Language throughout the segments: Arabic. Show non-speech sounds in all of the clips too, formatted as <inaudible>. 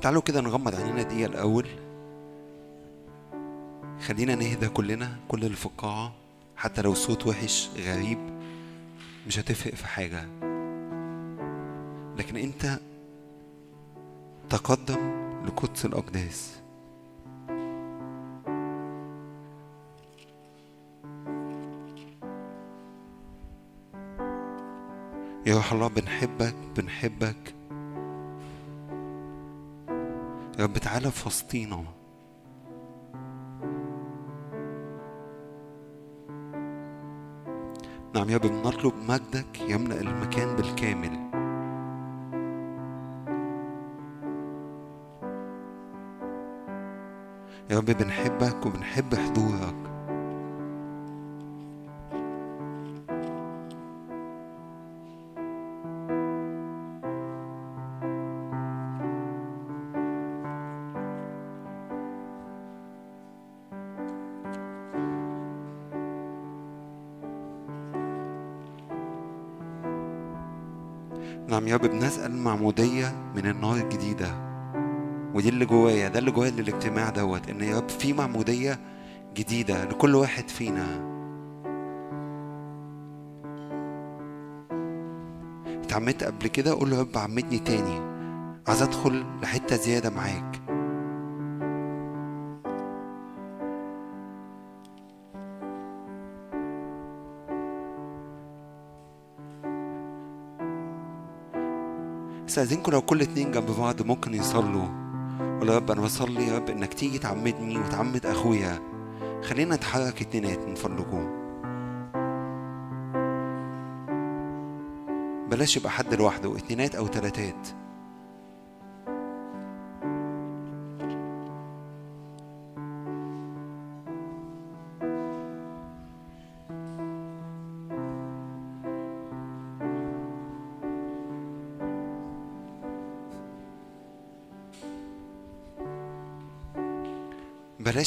تعالوا كده نغمض عينينا دقيقة الأول. خلينا نهدى كلنا كل اللي في القاعة حتى لو الصوت وحش غريب مش هتفرق في حاجة. لكن أنت تقدم لقدس الأقداس. يا روح الله بنحبك بنحبك. يا رب تعالى في وسطينا. نعم يا رب بنطلب مجدك يملأ المكان بالكامل. يا رب بنحبك وبنحب حضورك. معمودية من النار الجديدة. ودي اللي جوايا ده اللي جوايا للاجتماع دوت إن يا رب في معمودية جديدة لكل واحد فينا. اتعمدت قبل كده قول له يا رب عمدني تاني. عايز أدخل لحتة زيادة معاك. استاذنكم لو كل اتنين جنب بعض ممكن يصلوا. ولا رب أنا بصلي يا رب إنك تيجي تعمدني وتعمد أخويا. خلينا نتحرك اتنينات من فضلكم بلاش يبقى حد لوحده اتنينات أو تلاتات.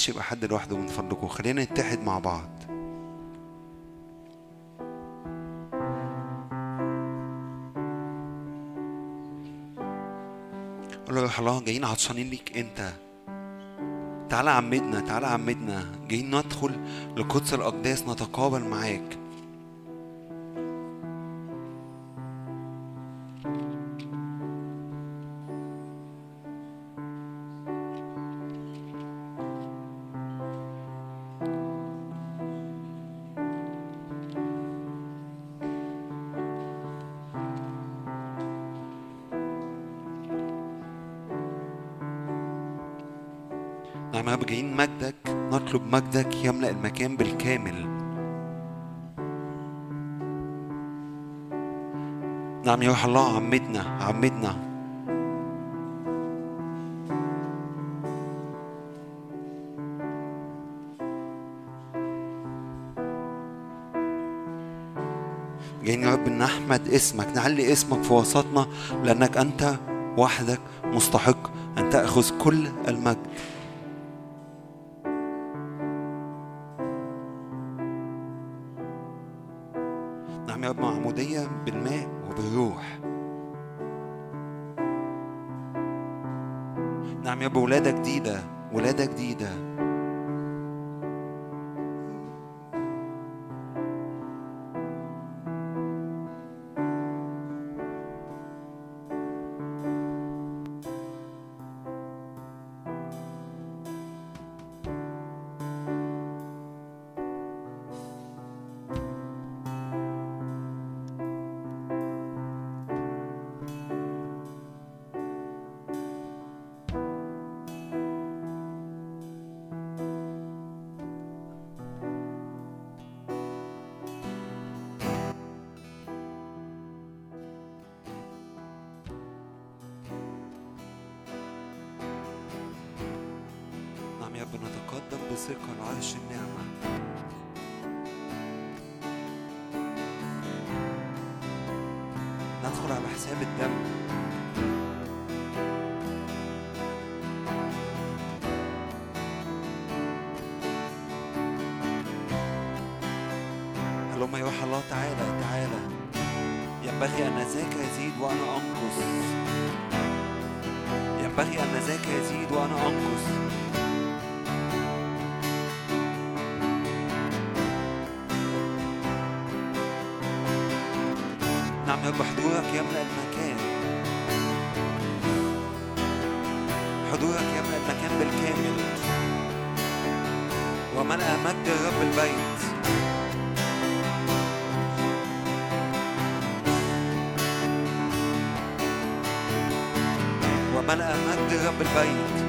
بلاش يبقى حد لوحده من فضلكم. خلينا نتحد مع بعض. قول له يا الله جايين عطشانين ليك انت. تعالى عمدنا تعالى عمدنا جايين ندخل لقدس الأقداس نتقابل معاك. روح الله عمدنا عمدنا جايين يا رب نحمد اسمك نعلي اسمك في وسطنا لأنك أنت وحدك مستحق أن تأخذ كل المجد. هلما يا الله تعالى تعالى. ينبغي أن ذاك يزيد وأنا أنقص. ينبغي أن ذاك يزيد وأنا أنقص. نعم رب حضورك يملأ المكان. حضورك يملأ المكان بالكامل. وملأ مجد الرب البيت. وملأ مجد رب البيت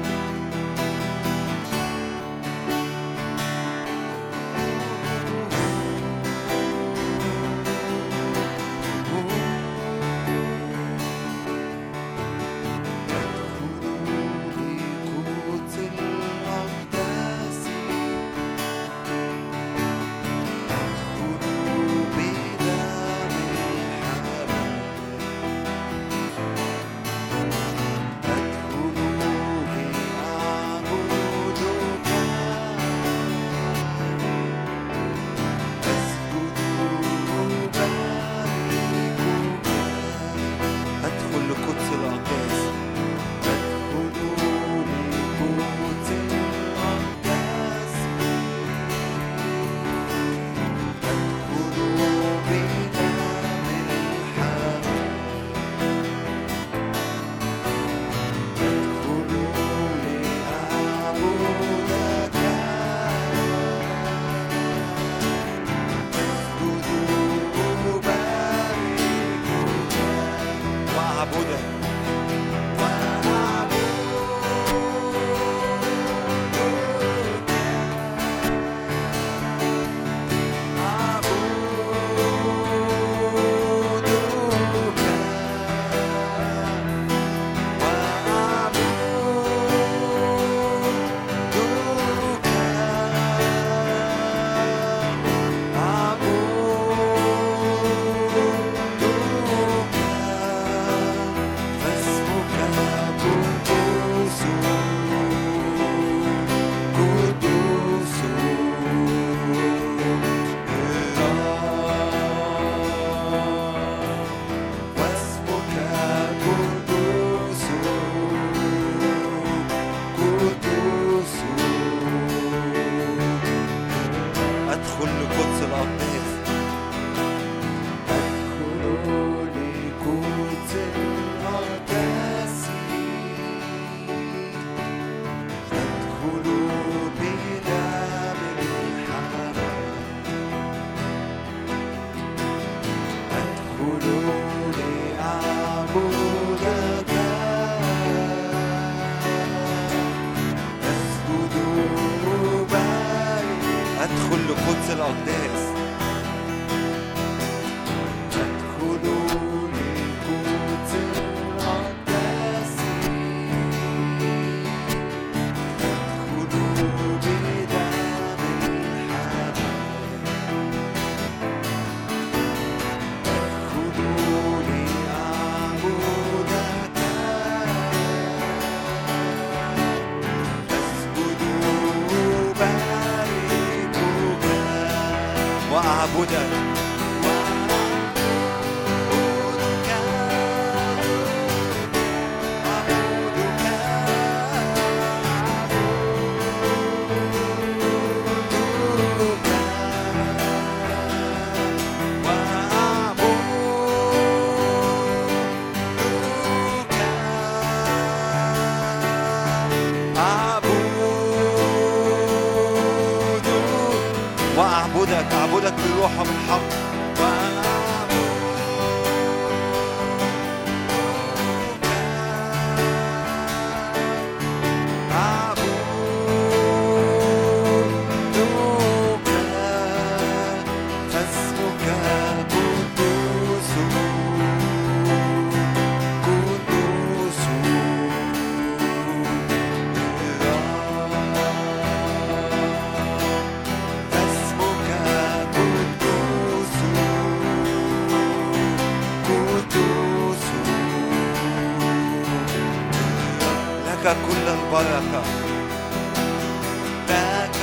لك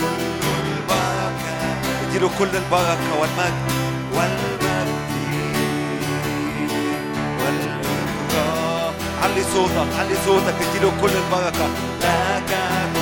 كل البركة اديله كل البركة والمجد. والمجد. والإكرام علي صوتك علي صوتك اديله كل البركة. لك كل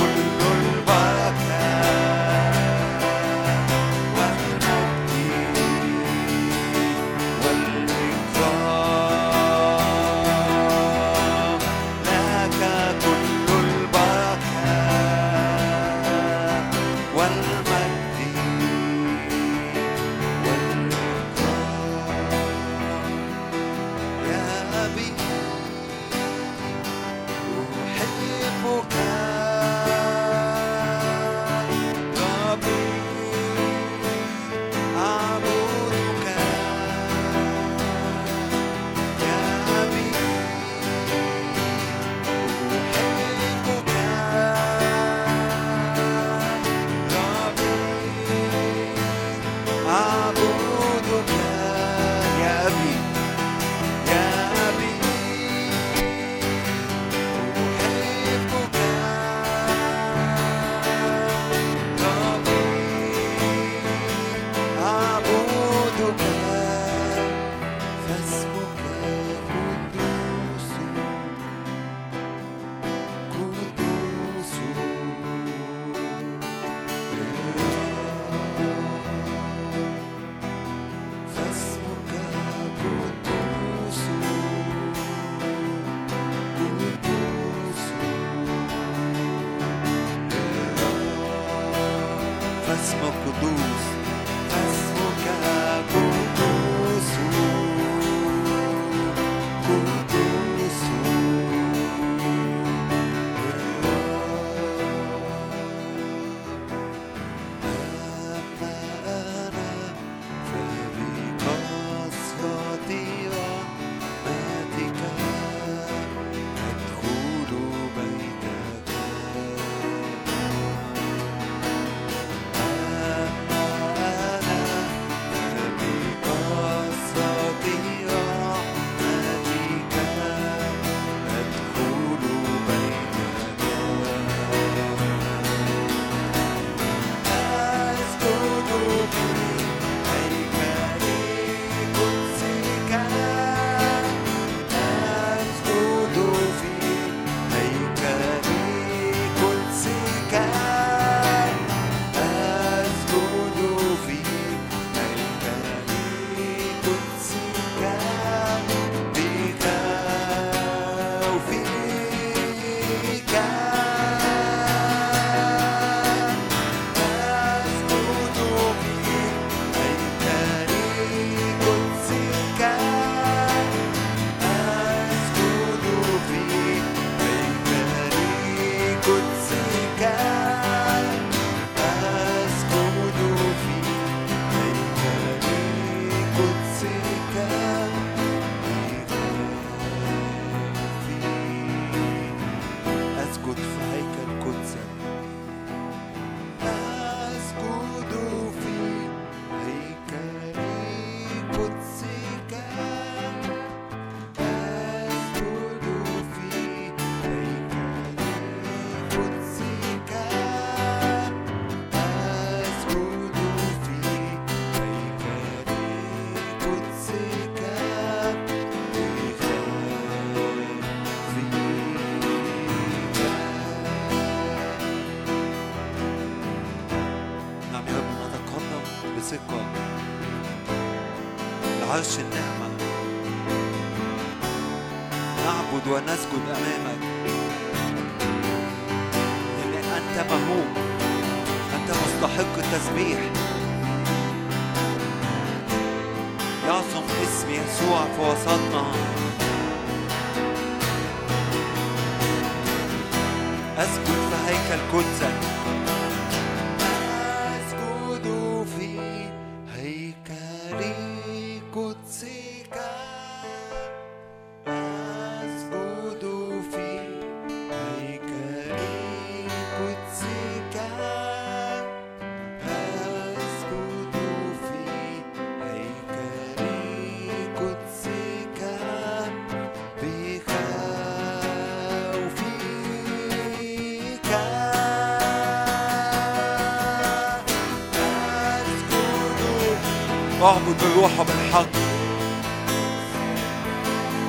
أعبد الروح بالحق.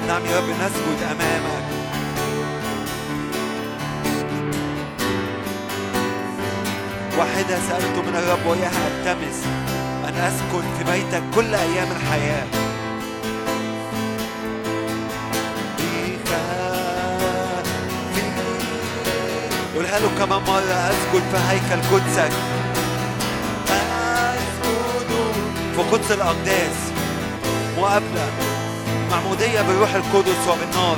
نعم يا رب نسجد أمامك. واحدة سألت من الرب وياها ألتمس أن أسكن في بيتك كل أيام الحياة. قولها له كمان مرة أسكن في هيكل قدسك في قدس الأقداس. مقابلة معمودية بالروح القدس وبالنار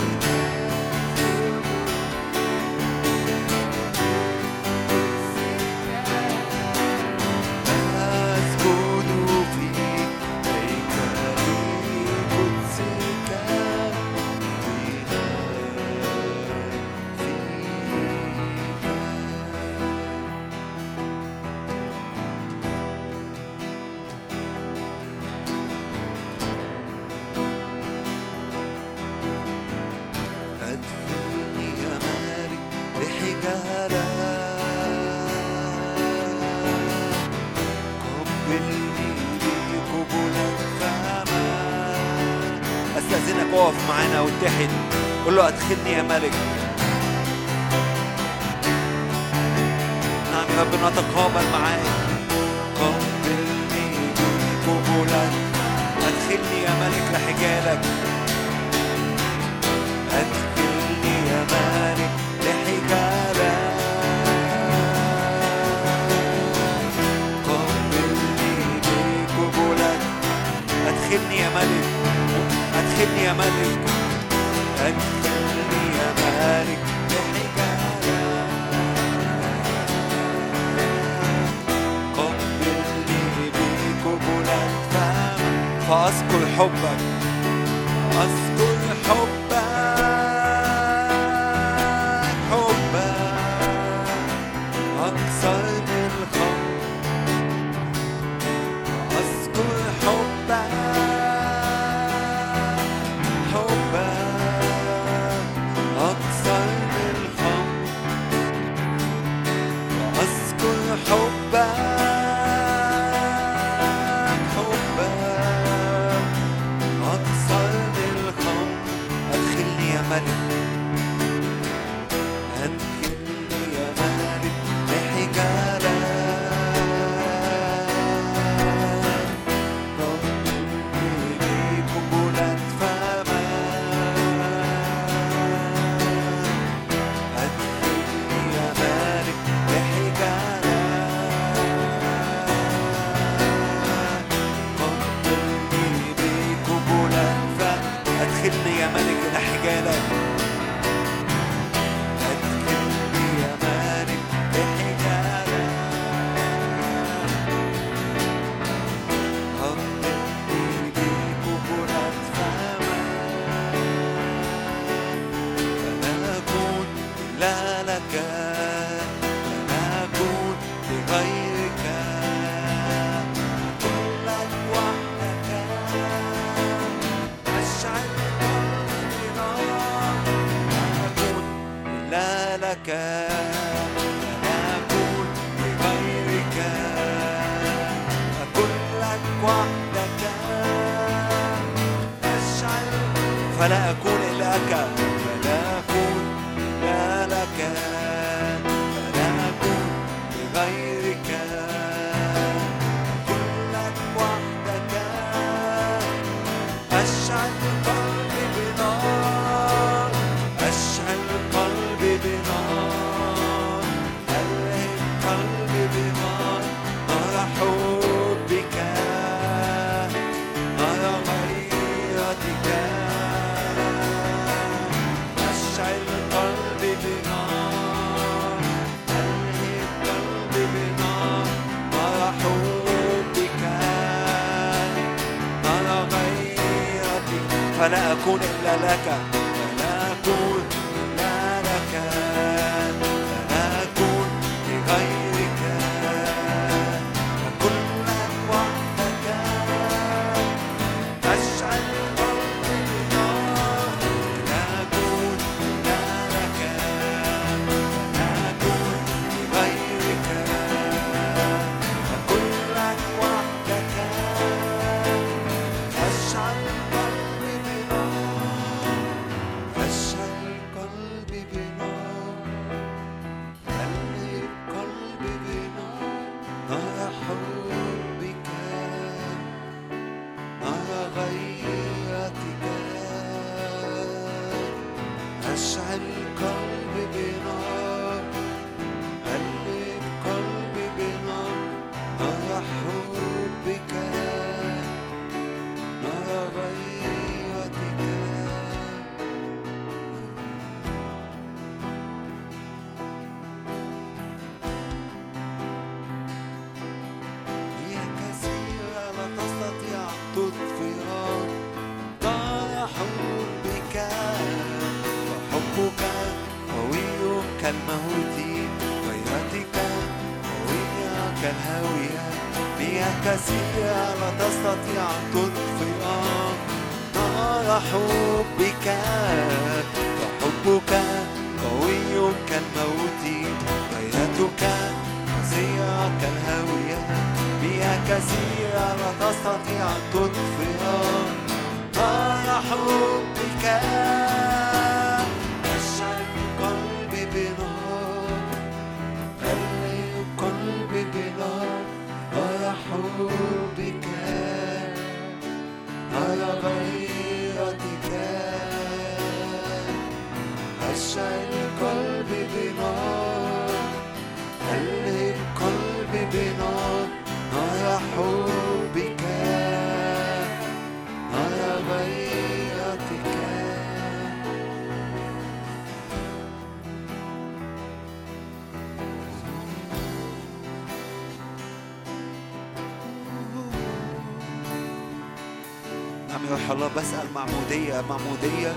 الله بسأل معمودية معمودية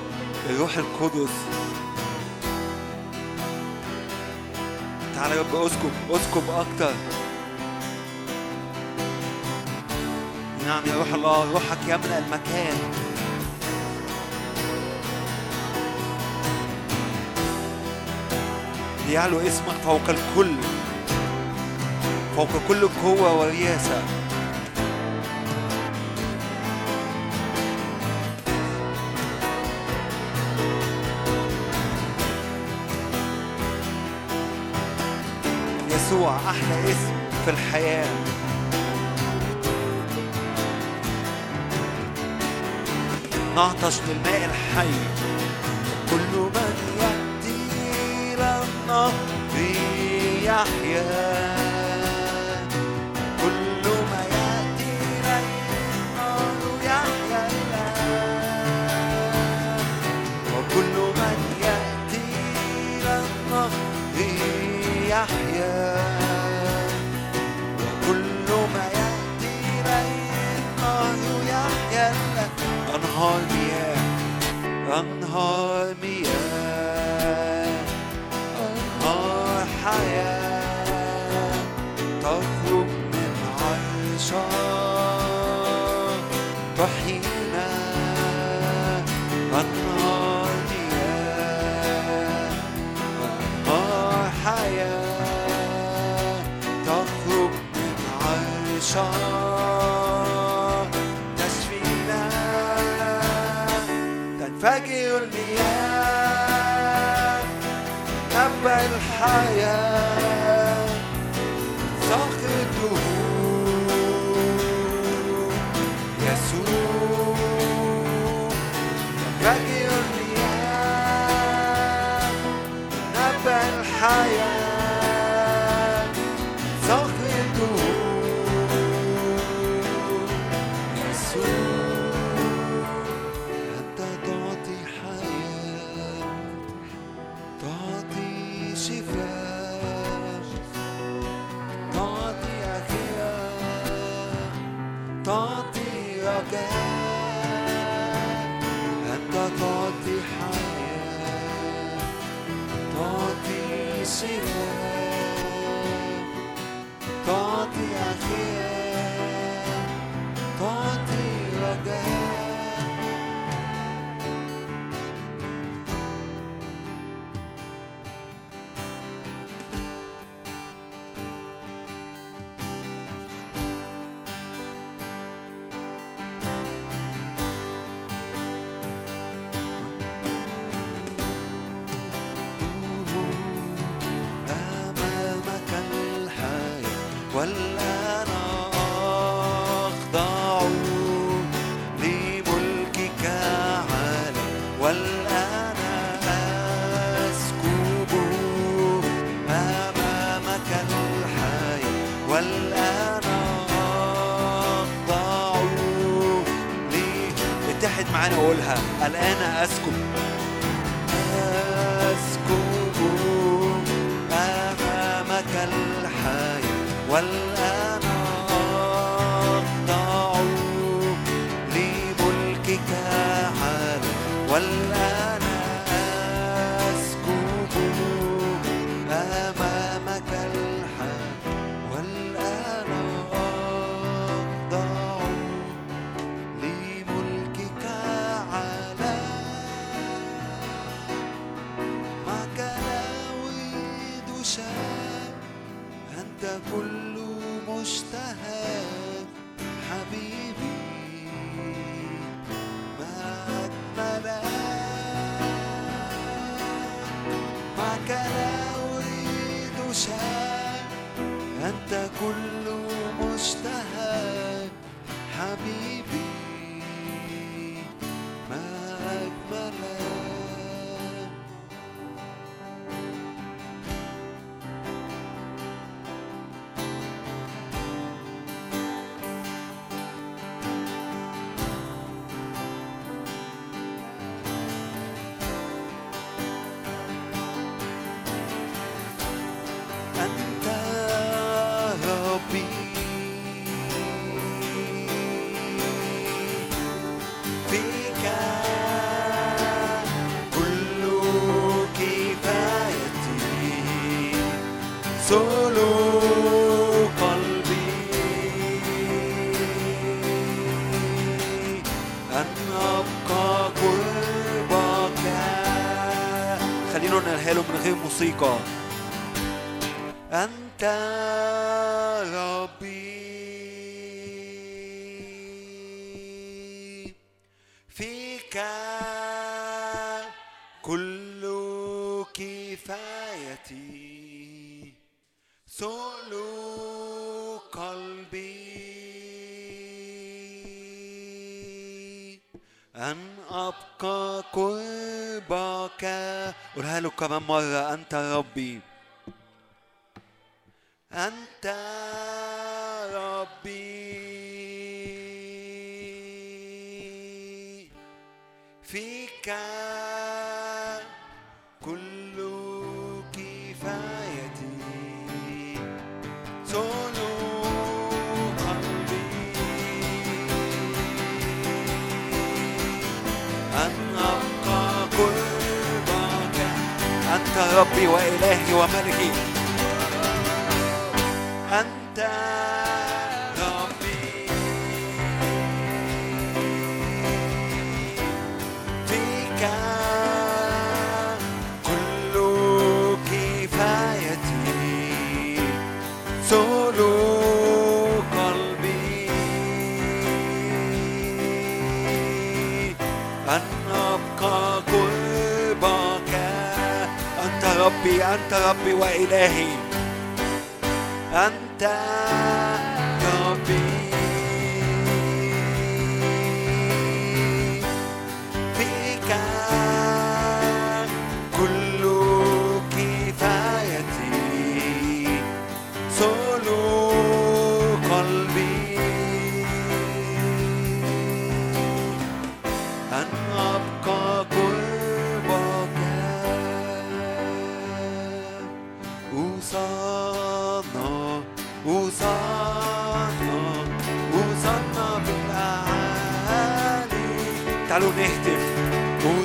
الروح القدس. تعالى يا رب اسكب اسكب أكتر. نعم يا روح الله روحك يملأ المكان. ليعلو اسمك فوق الكل فوق كل قوة ورياسة. أحلى اسم في الحياة. نعطش للماء الحي. كل من يأتي إلى النهر يحيا. الحياة أبا الحياة. كمان مرة أنت ربي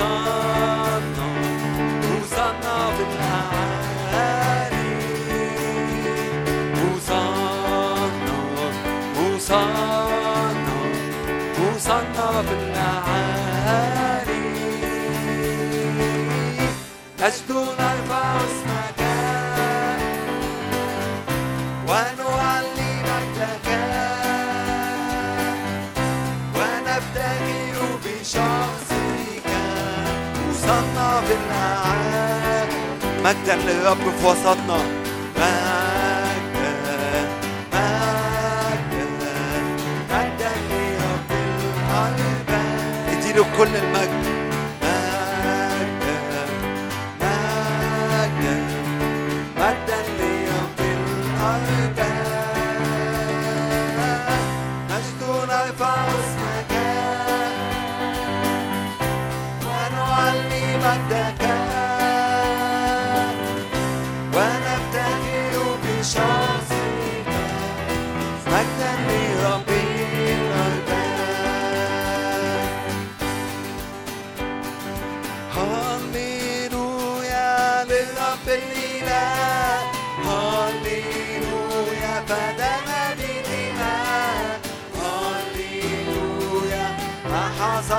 هوسانا هوسانا بالأعالي هوسانا هوسانا مجدا للرب في وسطنا. مجدا مجدا لرب الأرباب كل المجد.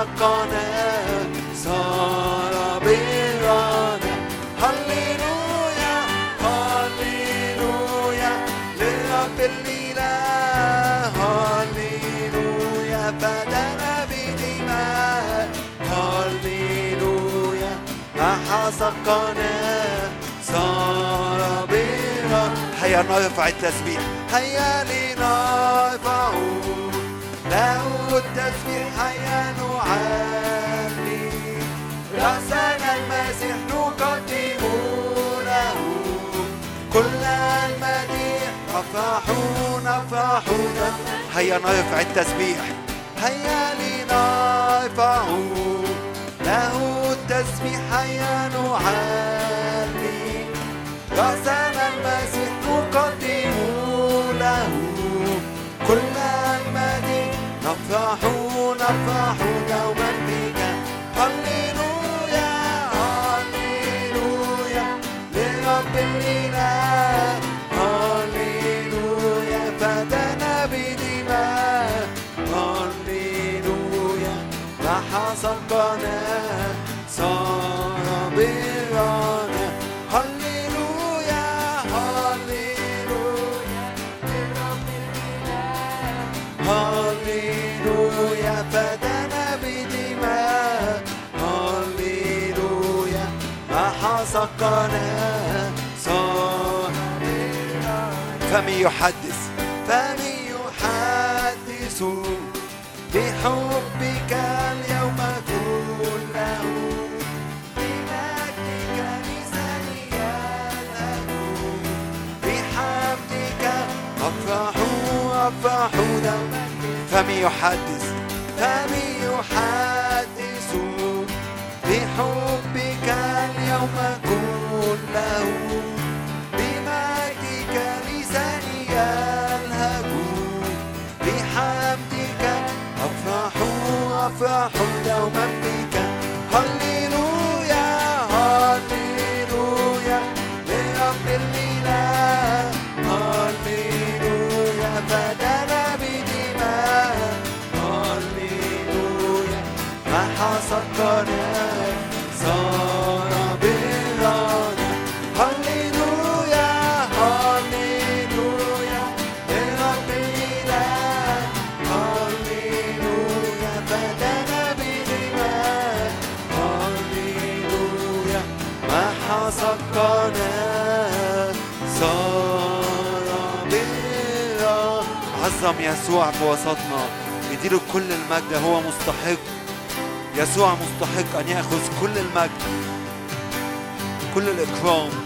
القناة صار برانا هللويا هللويا لرب الإله. هللويا هللويا هيا نرفع التسبيح. هيا لنرفعه له التسبيح نعلي رأسنا المسيح له. كل المديح نفرحوا هيا نرفع التسبيح. هيا لنرفعه له التسبيح هيا نعلي رأسنا المسيح نقدم له. كل المديح نفرح نفرح القناة صار فمن يحدث فمن يحدث. بحبك اليوم كله بمجدك لساني يلهج بحمدك أفرح دوما فمن يحدث فمن يحدث. بحبك أفرح دوما بك هللويا هللويا لرب الإله هللويا فدانا بدماء هللويا محص القناة عظم يسوع في وسطنا يديله كل المجد هو مستحق. يسوع مستحق أن يأخذ كل المجد كل الإكرام.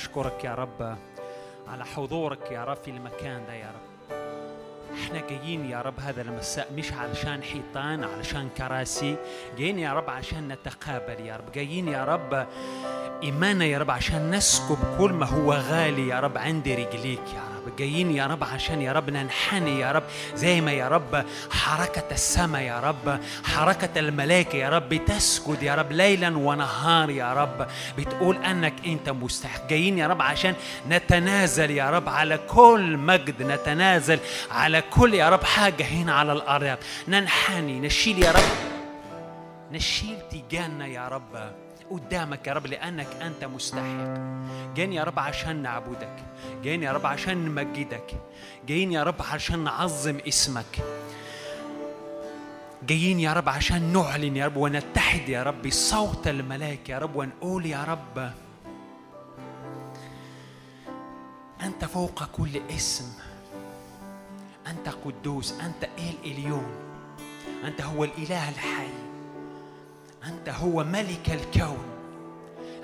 ده بنشكرك يا رب على حضورك يا رب في المكان ده يا رب. إحنا جايين يا رب هذا المساء مش علشان حيطان علشان كراسي. جايين يا رب عشان نتقابل يا رب. جايين يا رب إيماننا يا رب عشان نسكب كل ما هو غالي يا رب عند رجليك يا رب. جايين يا رب عشان يا رب ننحني يا رب زي ما يا رب حركة السماء يا رب حركة الملائكة يا رب بتسجد يا رب ليلا ونهار يا رب. بتقول أنك أنت مستحق. جايين يا رب عشان نتنازل يا رب على كل مجد نتنازل على كل يا رب حاجة هنا على الأرض. رب. ننحني نشيل يا رب نشيل تيجاننا يا رب. قدامك يا رب لأنك أنت مستحق. جايين يا رب عشان نعبدك. جايين يا رب عشان نمجدك. جايين يا رب عشان نعظم اسمك. جايين يا رب عشان نعلن يا رب ونتحد يا رب بصوت الملائكة يا رب ونقول يا رب أنت فوق كل اسم. أنت قدوس. أنت إل إليون. أنت هو الإله الحي. أنت هو ملك الكون.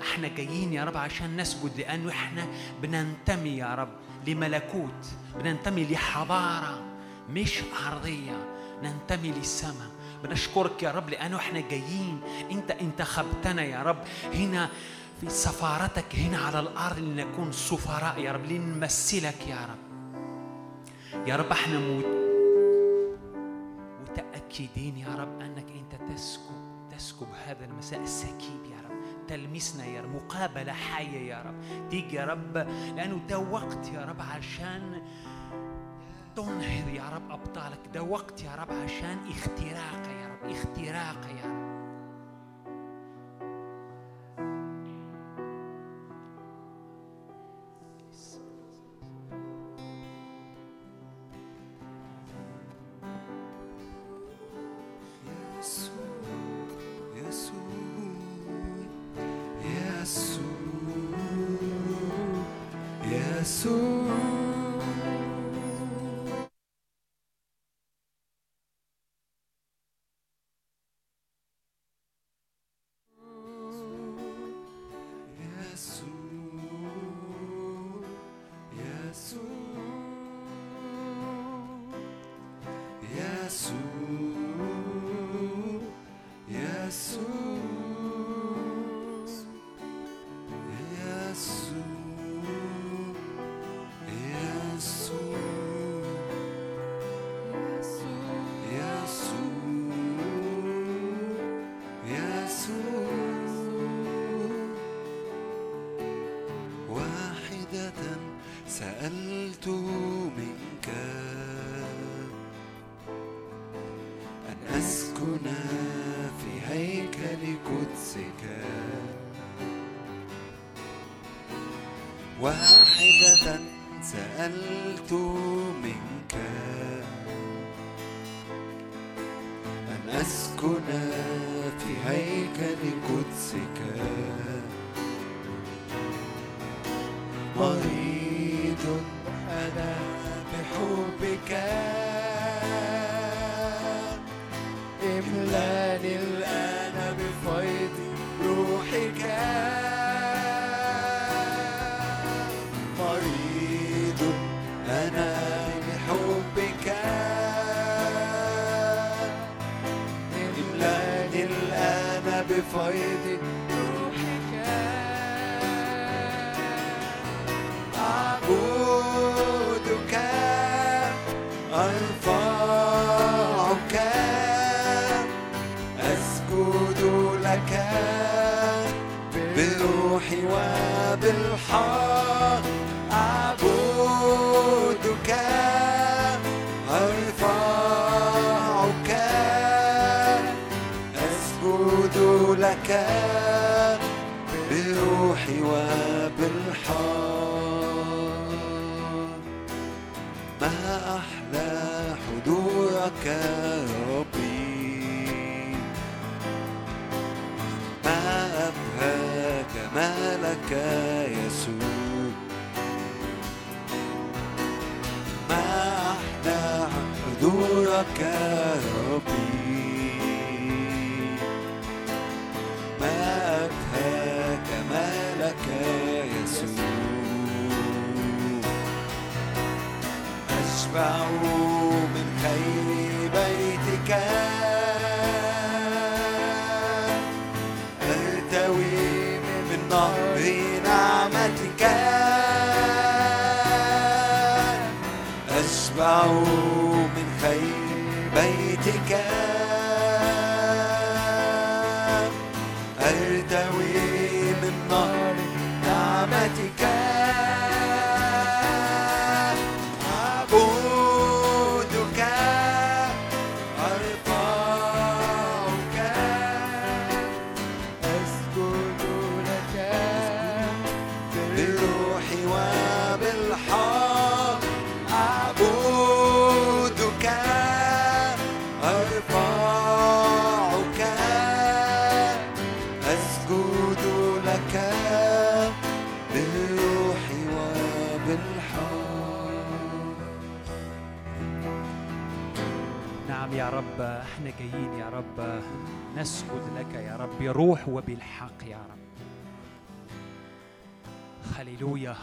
إحنا جايين يا رب عشان نسجد لأنه إحنا بننتمي يا رب لملكوت بننتمي لحضارة مش أرضية ننتمي للسماء. بنشكرك يا رب لأنه إحنا جايين. أنت انتخبتنا يا رب هنا في سفارتك هنا على الأرض لنكون سفراء يا رب لنمثلك يا رب. يا رب إحنا مت- متأكدين يا رب أنك أنت تسكب تسكب هذا المساء السكيب يا رب. تلمسنا يا رب. مقابلة حية يا رب. تيجي يا رب. لأنه ده وقت يا رب عشان تنهر يا رب أبطالك. ده وقت يا رب عشان اختراق يا رب. اختراق يا رب.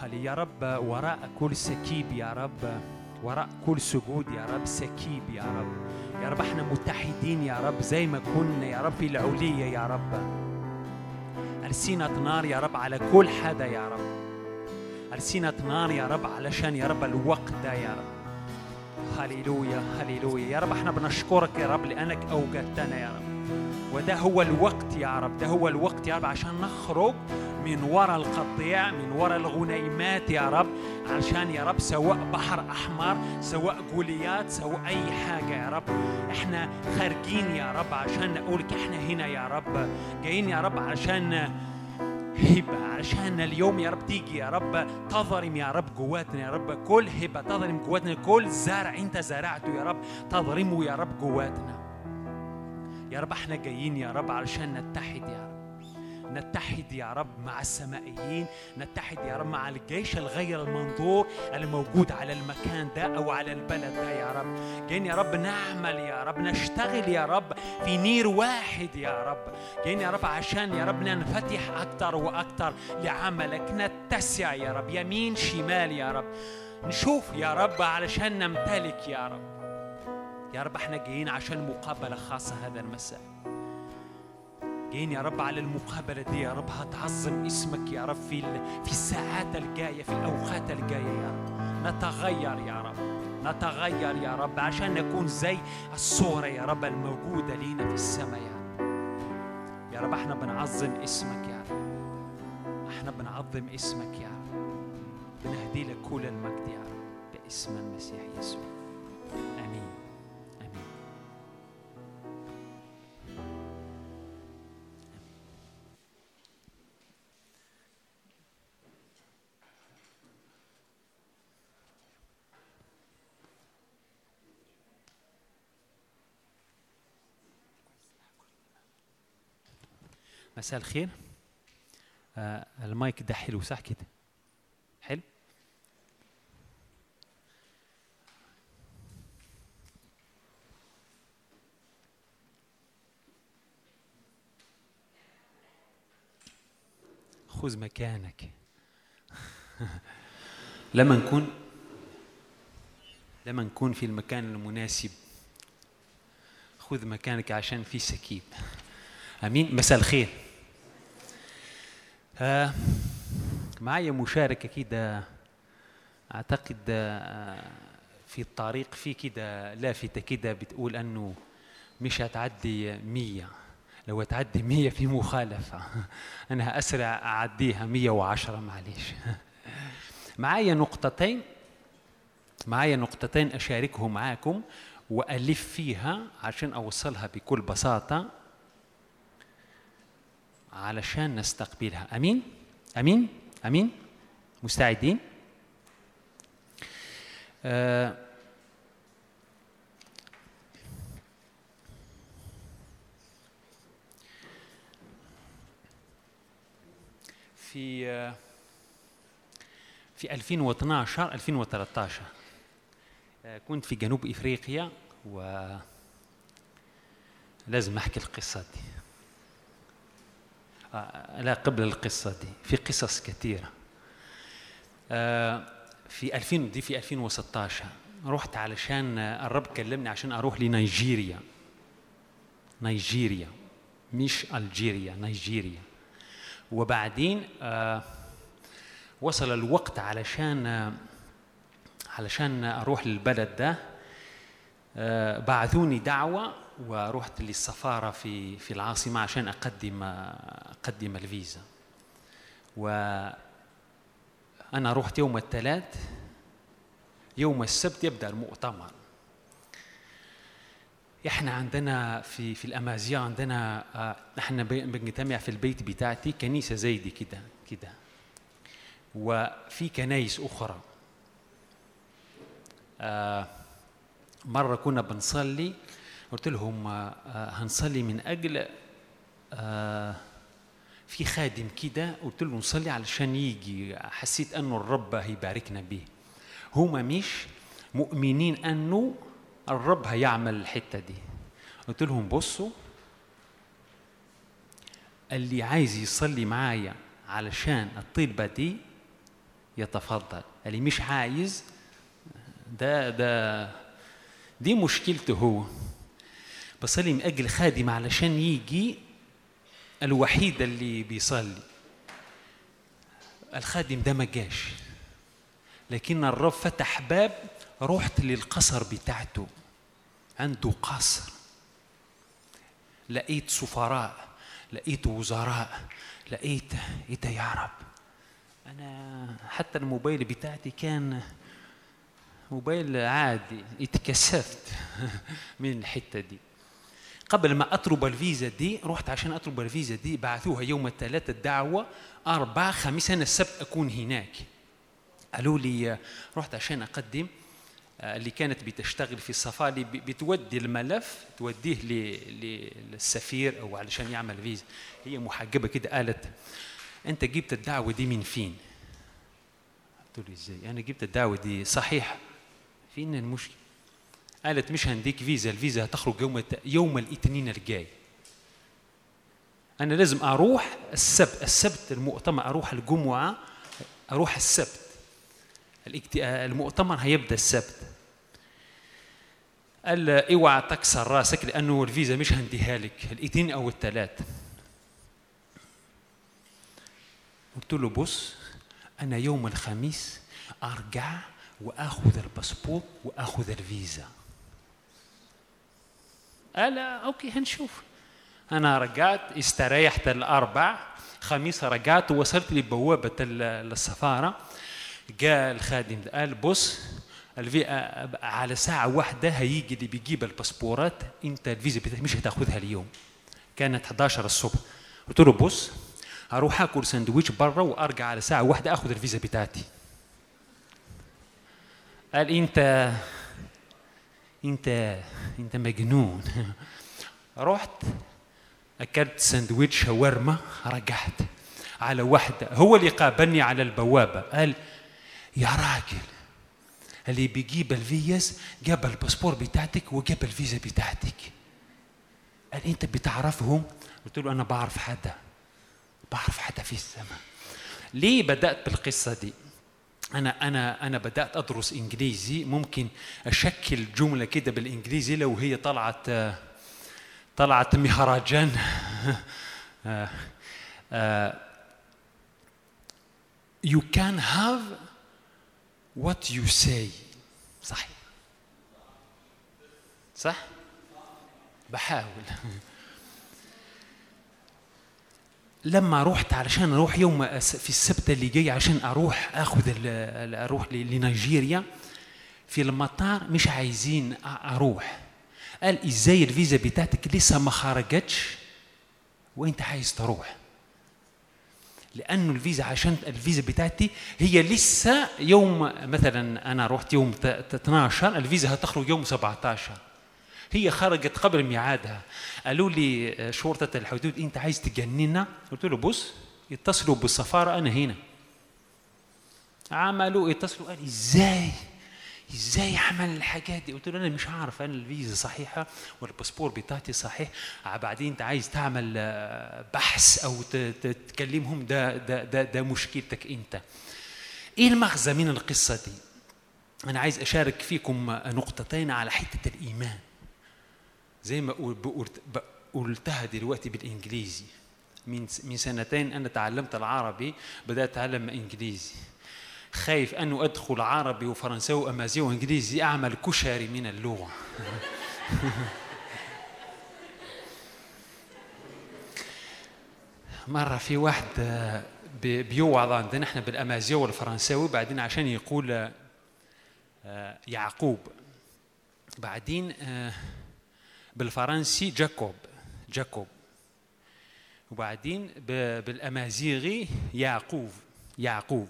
هلي يا رب وراء كل سكيب يا رب وراء كل سجود يا رب سكيب يا رب. يا رب إحنا متحدين يا رب زي ما كنا يا رب في العلية يا رب. ألسنة نار يا رب على كل حدا يا رب. ألسنة نار يا رب علشان يا رب الوقت ده يا رب. هللويا هللويا. يا رب إحنا بنشكرك يا رب لأنك أوجدتنا يا رب. وده هو الوقت يا رب ده هو الوقت يا رب عشان نخرج من وراء القطيع من وراء الغنيمات يا رب. عشان يا رب سواء بحر أحمر سواء جوليات سواء أي حاجة يا رب. إحنا خارجين يا رب عشان نقولك إحنا هنا يا رب. جايين يا رب عشان هبة عشان اليوم يا رب تيجي يا رب. تضرم يا رب جواتنا يا رب. كل هبة تضرم جواتنا كل زرع أنت زرعته يا رب تضرمه يا رب جواتنا. يا رب إحنا جايين يا رب علشان نتحد يا رب. نتحد يا رب مع السمائيين نتحد يا رب مع الجيش الغير المنظور اللي موجود على المكان ده أو على البلد ده يا رب. جايين يا رب نعمل يا رب نشتغل يا رب في نير واحد يا رب. جايين يا رب عشان يا رب ننفتح أكتر وأكتر لعملك. نتسع يا رب يمين شمال يا رب. نشوف يا رب علشان نمتلك يا رب. يا رب إحنا جايين عشان مقابلة خاصة هذا المساء. جايين يا رب على المقابلة دي يا رب. هتعظم اسمك يا رب في في الساعات الجاية في الأوقات الجاية يا رب. نتغير يا رب نتغير يا رب عشان نكون زي الصورة يا رب الموجودة لينا في السماء يا رب. يا رب إحنا بنعظم اسمك يا رب. إحنا بنعظم اسمك يا رب. بنهدي لك كل المجد يا رب باسم المسيح يسوع. آمين. مساء الخير. آه المايك ده حلو صح كده؟ حلو. خذ مكانك. <laughs> لما نكون لما نكون في المكان المناسب. خذ مكانك عشان في سكيب. آمين. مساء الخير. آه معايا مشاركة كده أعتقد آه في الطريق في كده لافتة كده بتقول أنه مش هتعدي مية. لو تعدي مية في مخالفة. <laughs> أنا أسرع أعديها مية وعشرة معليش. <laughs> معايا نقطتين. معايا نقطتين أشاركهم معاكم وألف فيها عشان أوصلها بكل بساطة. علشان نستقبلها. أمين؟ أمين؟ أمين؟ مستعدين؟ آه في آه، في 2012 2013 آه، كنت في جنوب إفريقيا و لازم أحكي القصة دي. لا قبل القصة دي في قصص كثيرة. آه، في 2000 دي في 2016 رحت علشان الرب كلمني عشان أروح لنيجيريا. نيجيريا مش ألجيريا نيجيريا. وبعدين آه، وصل الوقت علشان علشان أروح للبلد ده. آه، بعثوني دعوة. ورحت للسفارة في في العاصمة عشان أقدم أقدم الفيزا. و أنا رحت يوم الثلاث يوم السبت يبدأ المؤتمر. إحنا عندنا في في الأمازيغ عندنا آه، إحنا بنجتمع في البيت بتاعتي كنيسة زي دي كده كده. وفي كنايس أخرى. آه، مرة كنا بنصلي قلت لهم آه، آه، هنصلي من أجل آه، في خادم كده. قلت له نصلي علشان يجي. حسيت أنه الرب هيباركنا به هما مش مؤمنين أنه الرب هيعمل الحتة دي. قلت لهم بصوا اللي عايز يصلي معايا علشان الطلبه دي يتفضل. اللي مش عايز ده ده دي مشكلته هو. بصلي من أجل خادم علشان يجي الوحيد اللي بيصلي. الخادم ده ما جاش. لكن الرب فتح باب رحت للقصر بتاعته. عنده قصر. لقيت سفراء لقيت وزراء لقيت إيه ده يا رب؟ أنا حتى الموبايل بتاعتي كان موبايل عادي اتكسفت <laughs> من الحتة دي. قبل ما أطلب الفيزا دي رحت عشان أطلب الفيزا دي بعثوها يوم الثلاثاء الدعوة أربعة خميس أنا السبت أكون هناك قالوا لي رحت عشان أقدم آه، اللي كانت بتشتغل في السفاري ب- بتودي الملف توديه للسفير أو علشان يعمل فيزا هي محجبة كده قالت أنت جبت الدعوة دي من فين؟ قلت له إزاي؟ أنا جبت الدعوة دي صحيح فين المشكلة؟ قالت مش هنديك فيزا الفيزا هتخرج يوم. يوم الاثنين الجاي أنا لازم أروح السبت السبت المؤتمر أروح الجمعة أروح السبت. المؤتمر هيبدأ السبت قال اوعى تكسر رأسك لأنه الفيزا مش هنديها لك الاثنين أو الثلاث قلت له بص أنا يوم الخميس أرجع وآخذ الباسبور وآخذ الفيزا قال okay هنشوف. أنا رجعت استريحت الأربع. خميس رجعت ووصلت لبوابة ال- السفارة. جاء الخادم قال بص على ساعة واحدة هيجي اللي بيجيب الباسبورات أنت الفيزا بتاعتك مش هتاخدها اليوم. كانت 11 الصبح. قلت له بص هروح آكل سندويتش بره وأرجع على ساعة واحدة اخذ الفيزا بتاعتي. قال أنت انت انت مجنون. رحت أكلت سندويتش شاورما رجعت على واحدة هو اللي قابلني على البوابة. قال يا راجل اللي بيجيب الفيز جاب الباسبور بتاعتك وجاب الفيزا بتاعتك. قال انت بتعرفهم؟ قلت له أنا بعرف حدا بعرف حدا في السماء. ليه بدأت بالقصة دي؟ أنا أنا أنا بدأت أدرس إنجليزي. ممكن أشكل جملة كده بالإنجليزي لو هي طلعت طلعت مهرجان. <laughs> آه، آه، you can have what you say. صح صح؟ بحاول. <laughs> لما رحت علشان أروح يوم في السبت اللي جاي عشان أروح آخذ أروح لنيجيريا في المطار مش عايزين أروح. قال إزاي الفيزا بتاعتك لسه ما خرجتش؟ وأنت عايز تروح. لأنه الفيزا عشان الفيزا بتاعتي هي لسه يوم مثلا أنا رحت يوم ت- ت- 12 الفيزا هتخرج يوم 17 هي خرجت قبل ميعادها. قالوا لي آه، شرطة الحدود أنت عايز تجننا قلت له بص اتصلوا بالسفارة أنا هنا. عملوا اتصلوا قال إزاي؟ إزاي عمل الحاجات دي؟ قلت له أنا مش عارف أنا الفيزا صحيحة والباسبور بتاعتي صحيح. آه، بعدين أنت عايز تعمل آه، بحث أو تكلمهم ده ده ده, ده مشكلتك أنت. إيه المغزى من القصة دي؟ أنا عايز أشارك فيكم نقطتين على حتة الإيمان. زي ما قلتها دلوقتي بالإنجليزي. من من سنتين أنا تعلمت العربي بدأت أتعلم إنجليزي. خايف أنه أدخل عربي وفرنساوي وأمازيغي وإنجليزي أعمل كشري من اللغة. <laughs> مرة في واحد بي- بيوعظ عندنا إحنا بالأمازيغي والفرنساوي بعدين عشان يقول آه، يعقوب. بعدين آه، بالفرنسي جاكوب جاكوب. وبعدين بالأمازيغي يعقوب يعقوب.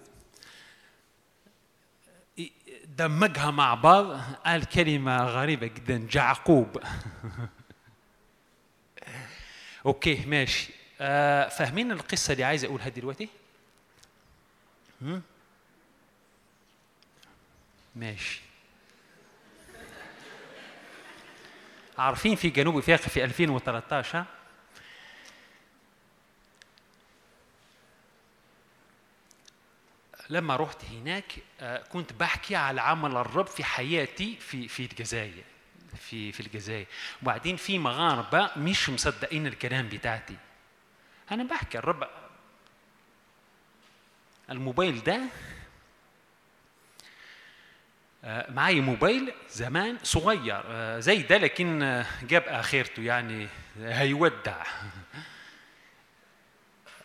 دمجها مع بعض قال كلمة غريبة جدا جعقوب. <laughs> أوكي ماشي. آه فاهمين القصة اللي عايز أقولها دلوقتي؟ ماشي. عارفين في جنوب إفريقيا في 2013 لما رحت هناك آه، كنت بحكي على عمل الرب في حياتي في في الجزائر في في الجزائر. وبعدين في مغاربة مش مصدقين الكلام بتاعتي. أنا بحكي الرب الموبايل ده معي موبايل زمان صغير آه، زي ده لكن آه، جاب آخرته يعني هيودع. <laughs>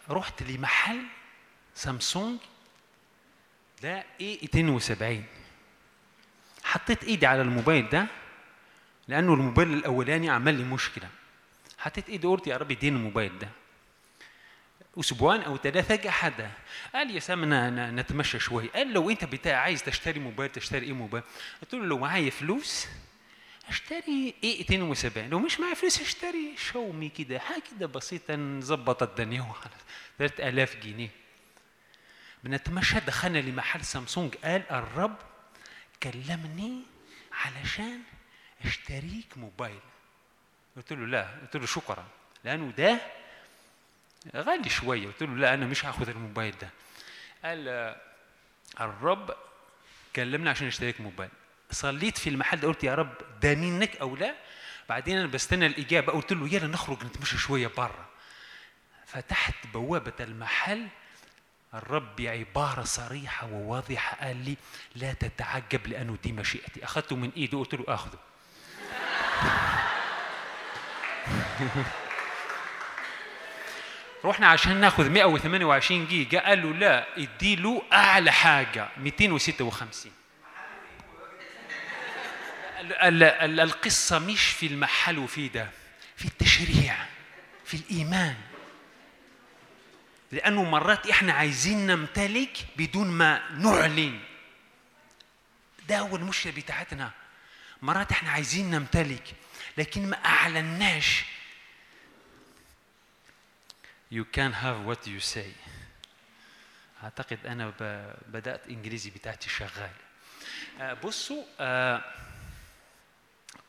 رحت لمحل سامسونج ده اي 72 حطيت إيدي على الموبايل ده لأنه الموبايل الأولاني عمل لي مشكلة. حطيت إيدي قلت يا رب اديني الموبايل ده. أسبوعين أو ثلاثة جه حدا قال يا سام نتمشى شوي. قال لو أنت بتاع عايز تشتري موبايل تشتري إيه موبايل. قلت له لو معايا فلوس أشتري إيه؟ 72 لو مش معايا فلوس أشتري شاومي كده. حاجة كده بسيطة نظبط الدنيا وخلاص. 3000 جنيه. بنتمشى دخلنا لمحل سامسونج. قال الرب كلمني علشان أشتريك موبايل. قلت له لا. قلت له شكرا. لأنه ده غالي شوية. قلت له لا أنا مش هاخد الموبايل ده. قال الرب كلمنا عشان اشتريك موبايل. صليت في المحل ده قلت يا رب ده منك أو لا؟ بعدين أنا بستنى الإجابة قلت له يلا نخرج نتمشى شوية بره فتحت بوابة المحل الرب بعبارة صريحة وواضحة قال لي لا تتعجب لأنه دي مشيئتي. أخذته من إيده قلت له أخذه <laughs> رحنا عشان ناخذ 128 جيجا قال له لا اديله أعلى حاجة 256 ال- ال- ال- القصة مش في المحل وفي ده في التشريع في الإيمان. لأنه مرات إحنا عايزين نمتلك بدون ما نعلن. ده هو المشكلة بتاعتنا. مرات إحنا عايزين نمتلك لكن ما أعلناش you can have what you say. أعتقد أنا بدأت إنجليزي بتاعتي شغال. آه، بصوا آه،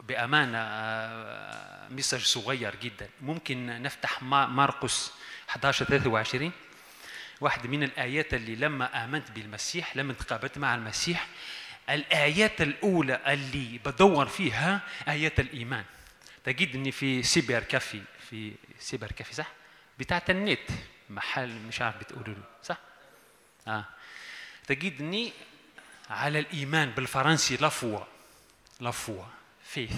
بأمانة آه، مسج صغير جدا. ممكن نفتح مرقس 11 23 واحدة من الآيات اللي لما آمنت بالمسيح لما تقابلت مع المسيح الآيات الأولى اللي بدور فيها آيات الإيمان. تجد إني في cyber café في cyber café صح؟ بتاعت النت. محل مش عارف بتقولوا له صح؟ آه. تجدني على الإيمان بالفرنسي la foi la foi faith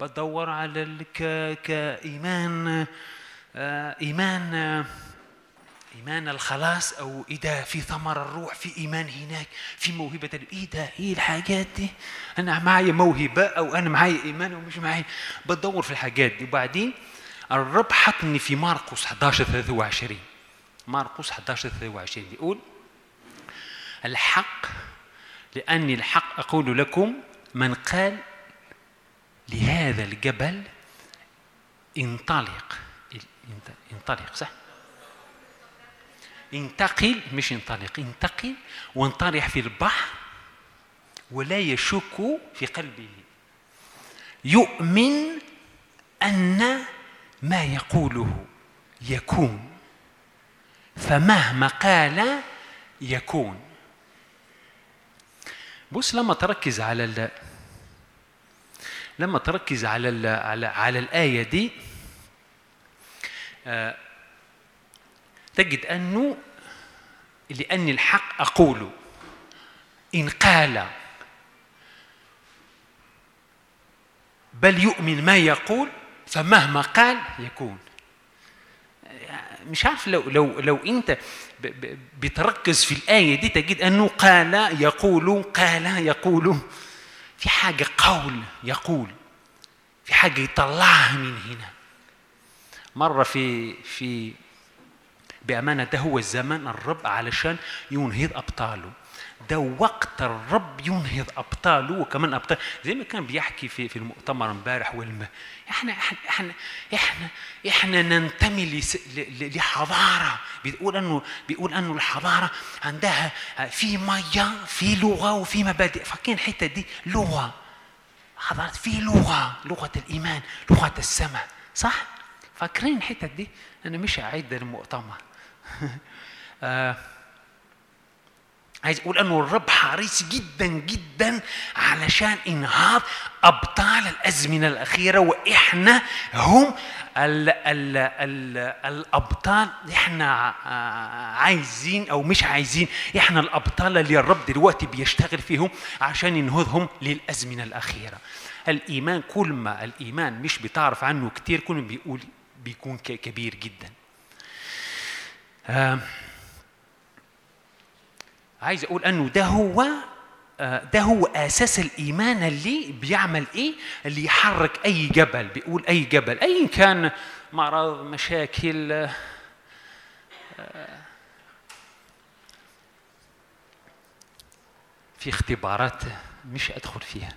بدور على ال- ك... كإيمان آه إيمان آه إيمان الخلاص إيه ده في ثمر الروح في إيمان هناك في موهبة ال- إيه ده إيه الحاجات دي. أنا معايا موهبة أو أنا معايا إيمان ومش معايا بدور في الحاجات دي. وبعدين الرب حطني في مرقس 11 23 مرقس 11 23 بيقول الحق لأني الحق أقول لكم من قال لهذا الجبل انطلق. انطلق صح؟ انتقل مش انطلق انتقل وانطرح في البحر ولا يشك في قلبه. يؤمن أن ما يقوله يكون فمهما قال يكون. بص لما تركز على ال... لما تركز على ال... على على الآية دي آه، تجد أنه لأن الحق أقول إن قال بل يؤمن ما يقول فمهما قال يكون. مش عارف لو لو لو انت بتركز في الآية دي تجد أنه قال يقول قال يقول. في حاجة قول يقول. في حاجة يطلعها من هنا. مرة في في بأمانة ده هو الزمن الرب علشان ينهض أبطاله. ده وقت الرب ينهض أبطاله وكمان أبطال. زي ما كان بيحكي في في المؤتمر امبارح والم إحنا إحنا إحنا إحنا, إحنا ننتمي لحضارة. بيقول انه بيقول إنه الحضارة عندها في ميه في لغة وفي مبادئ. فاكرين الحته دي لغة. حضرت في لغة. لغة الإيمان لغة السماء صح؟ فاكرين الحتة دي؟ أنا مش هعيد المؤتمر. <laughs> آه عايز أقول إنه الرب حريص جدا جدا علشان انهاض أبطال الأزمنة الأخيرة وإحنا هم ال ال ال الأبطال إحنا ع- عايزين أو مش عايزين إحنا الأبطال اللي الرب دلوقتي بيشتغل فيهم عشان ينهضهم للأزمنة الأخيرة. الإيمان كل ما الإيمان مش بتعرف عنه كتير كل ما بيقول بيكون كبير جدا. آم عايز أقول أنه ده هو آه، ده هو أساس الإيمان اللي بيعمل إيه؟ اللي يحرك أي جبل بيقول أي جبل ايا كان مرض مشاكل آه، في اختبارات مش أدخل فيها.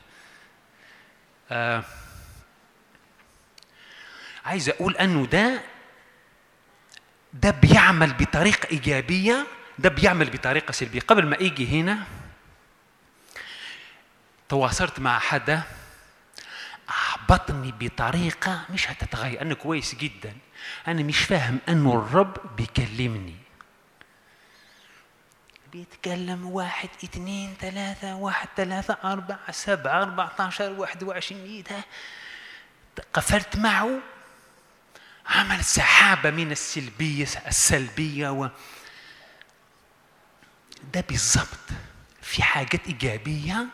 آه، عايز أقول أنه ده ده بيعمل بطريقة إيجابية ده بيعمل بطريقة سلبية. قبل ما يجي هنا تواصلت مع حدا أحبطني بطريقة مش هتتغير. أنا كويس جدا. أنا مش فاهم أنه الرب بيكلمني. بيتكلم واحد اثنين ثلاثة واحد ثلاثة أربعة سبعة أربعة عشر واحد وعشرين ده قفلت معه. عمل سحابة من السلبية السلبية و ده بالضبط في حاجات إيجابية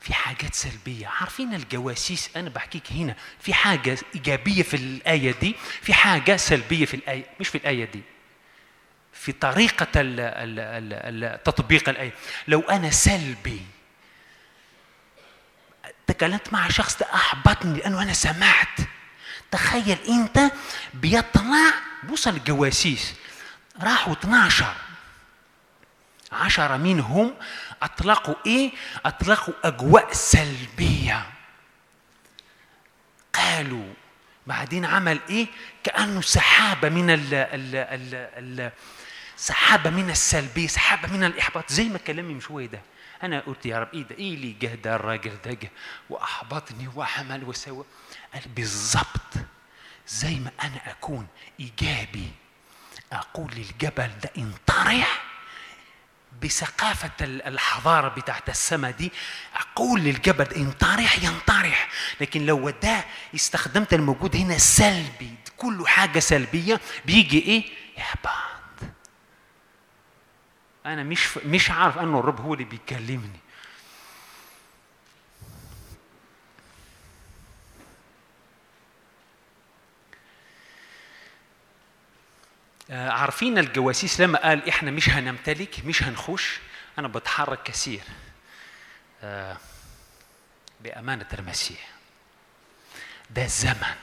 في حاجات سلبية. عارفين الجواسيس؟ أنا بحكيك هنا. في حاجة إيجابية في الآية دي في حاجة سلبية في الآية مش في الآية دي. في طريقة تطبيق الآية. لو أنا سلبي تكلمت مع شخص ده أحبطني لأنه أنا سمعت. تخيل أنت بيطلع بص الجواسيس. راحوا 12 عشرة منهم أطلقوا إيه؟ أطلقوا أجواء سلبية. قالوا بعدين عمل إيه؟ كأنه سحابة من ال ال ال ال سحابة من السلبية سحابة من الإحباط. زي ما كلامي من شوية ده. أنا قلت يا رب إيه ده؟ إيه اللي جه ده الراجل ده؟ جه وأحبطني وعمل وسوى قال بالظبط زي ما أنا أكون إيجابي. أقول للجبل ده انطرح. بثقافة ال- الحضارة بتاعت السماء دي أقول للجبل انطرح ينطرح لكن لو ده استخدمت الموجود هنا سلبي كله حاجة سلبية بيجي إيه؟ يهبط أنا مش. مش عارف أنه الرب هو اللي بيكلمني آه، عارفين الجواسيس لما قال إحنا مش هنمتلك مش هنخش أنا بتحرك كثير. آه، بأمانة المسيح. ده الزمن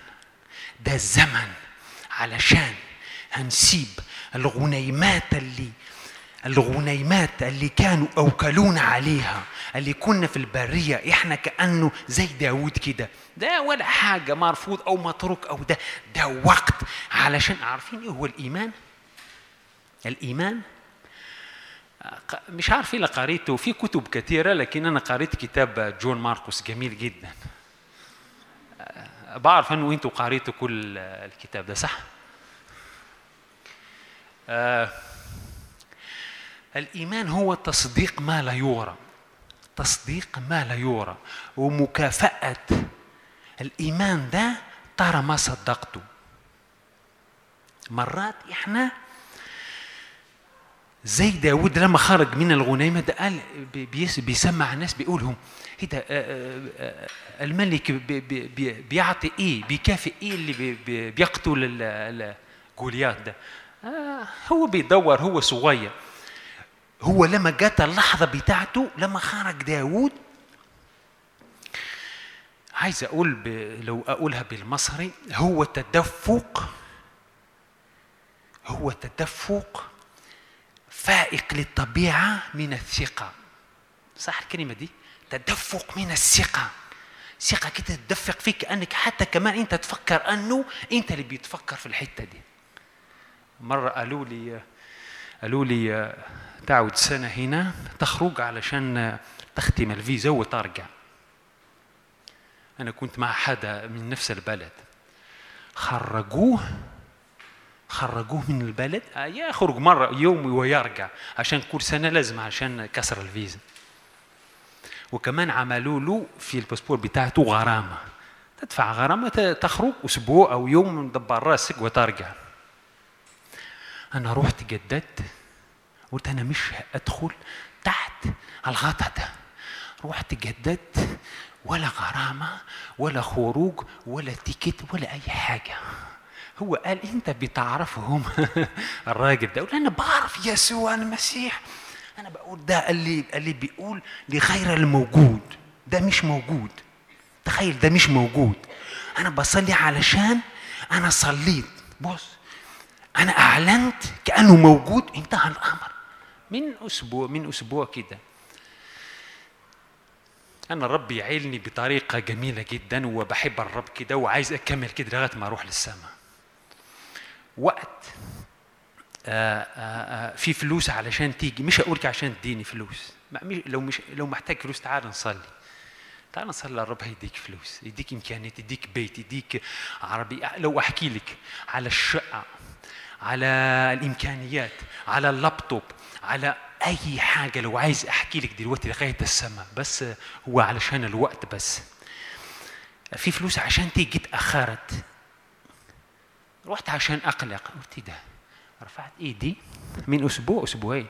ده الزمن علشان هنسيب الغنيمات اللي الغنيمات اللي كانوا اوكلونا عليها اللي كنا في البرية إحنا كأنه زي داود كده. ده ولا حاجة مرفوض أو متروك أو ده ده وقت. علشان عارفين إيه هو الإيمان؟ ق- مش عارف إيه قريته. في كتب كثيره لكن أنا قريت كتاب جون ماركوس جميل جدا. بعرف إنه أنتوا قريتوا كل الكتاب ده صح؟ آه الإيمان هو تصديق ما لا يرى. تصديق ما لا يرى. ومكافأة. الإيمان ده ترى ما صدقته. مرات إحنا زي داود لما خرج من الغنيمة ده قال بي- بيس- بيسمع الناس بيقولهم إيه ده آه، آه، آه، الملك بي- بي- بي- بيعطي إيه؟ بيكافئ إيه اللي بي- بي- بيقتل جوليات ده؟ هو بيدور هو صغير. هو لما جت اللحظة بتاعته لما خرج داود عايز أقول ب... لو أقولها بالمصري هو تدفق هو تدفق فائق للطبيعة من الثقة. صح الكلمة دي؟ تدفق من الثقة. ثقة كده تدفق فيك كأنك حتى كمان أنت تفكر أنه أنت اللي بيتفكر في الحتة دي. مرة قالوا لي قالوا لي تعود سنة هنا تخرج علشان تختم الفيزا وترجع. أنا كنت مع حدا من نفس البلد. خرجوه خرجوه من البلد؟ آه، يخرج مرة يوم ويرجع. عشان كل سنة لازم عشان كسر الفيزا. وكمان عملوا له في الباسبور بتاعته غرامة. تدفع غرامة تخرج أسبوع أو يوم مدبر راسك وترجع. أنا رحت جددت قلت أنا مش أدخل تحت الغطا ده. رحت جددت ولا غرامة ولا خروج ولا تيكت ولا أي حاجة. هو قال أنت بتعرفهم؟ <laughs> الراجل ده قلت أنا بعرف يسوع المسيح. أنا بقول ده اللي اللي بيقول لغير الموجود. ده مش موجود. تخيل ده مش موجود. أنا بصلي علشان أنا صليت. بص أنا أعلنت كأنه موجود. انتهى الأمر. من أسبوع من أسبوع كده. أنا الرب يعيلني بطريقة جميلة جدا وبحب الرب كده وعايز أكمل كده لغاية ما أروح للسماء. وقت آآ آآ في فلوس علشان تيجي. مش هقولك عشان تديني فلوس. لو مش لو محتاج فلوس تعال نصلي. تعال نصلي الرب هيديك فلوس يديك إمكانيات يديك بيت يديك عربي. لو أحكي لك على الشقة على الإمكانيات على اللابتوب على أي حاجة لو عايز أحكي لك دلوقتي لغاية السماء بس هو علشان الوقت بس. في فلوس عشان تيجي اتاخرت رحت عشان أقلق. قلت إيه ده؟ رفعت إيدي من أسبوع أسبوعين.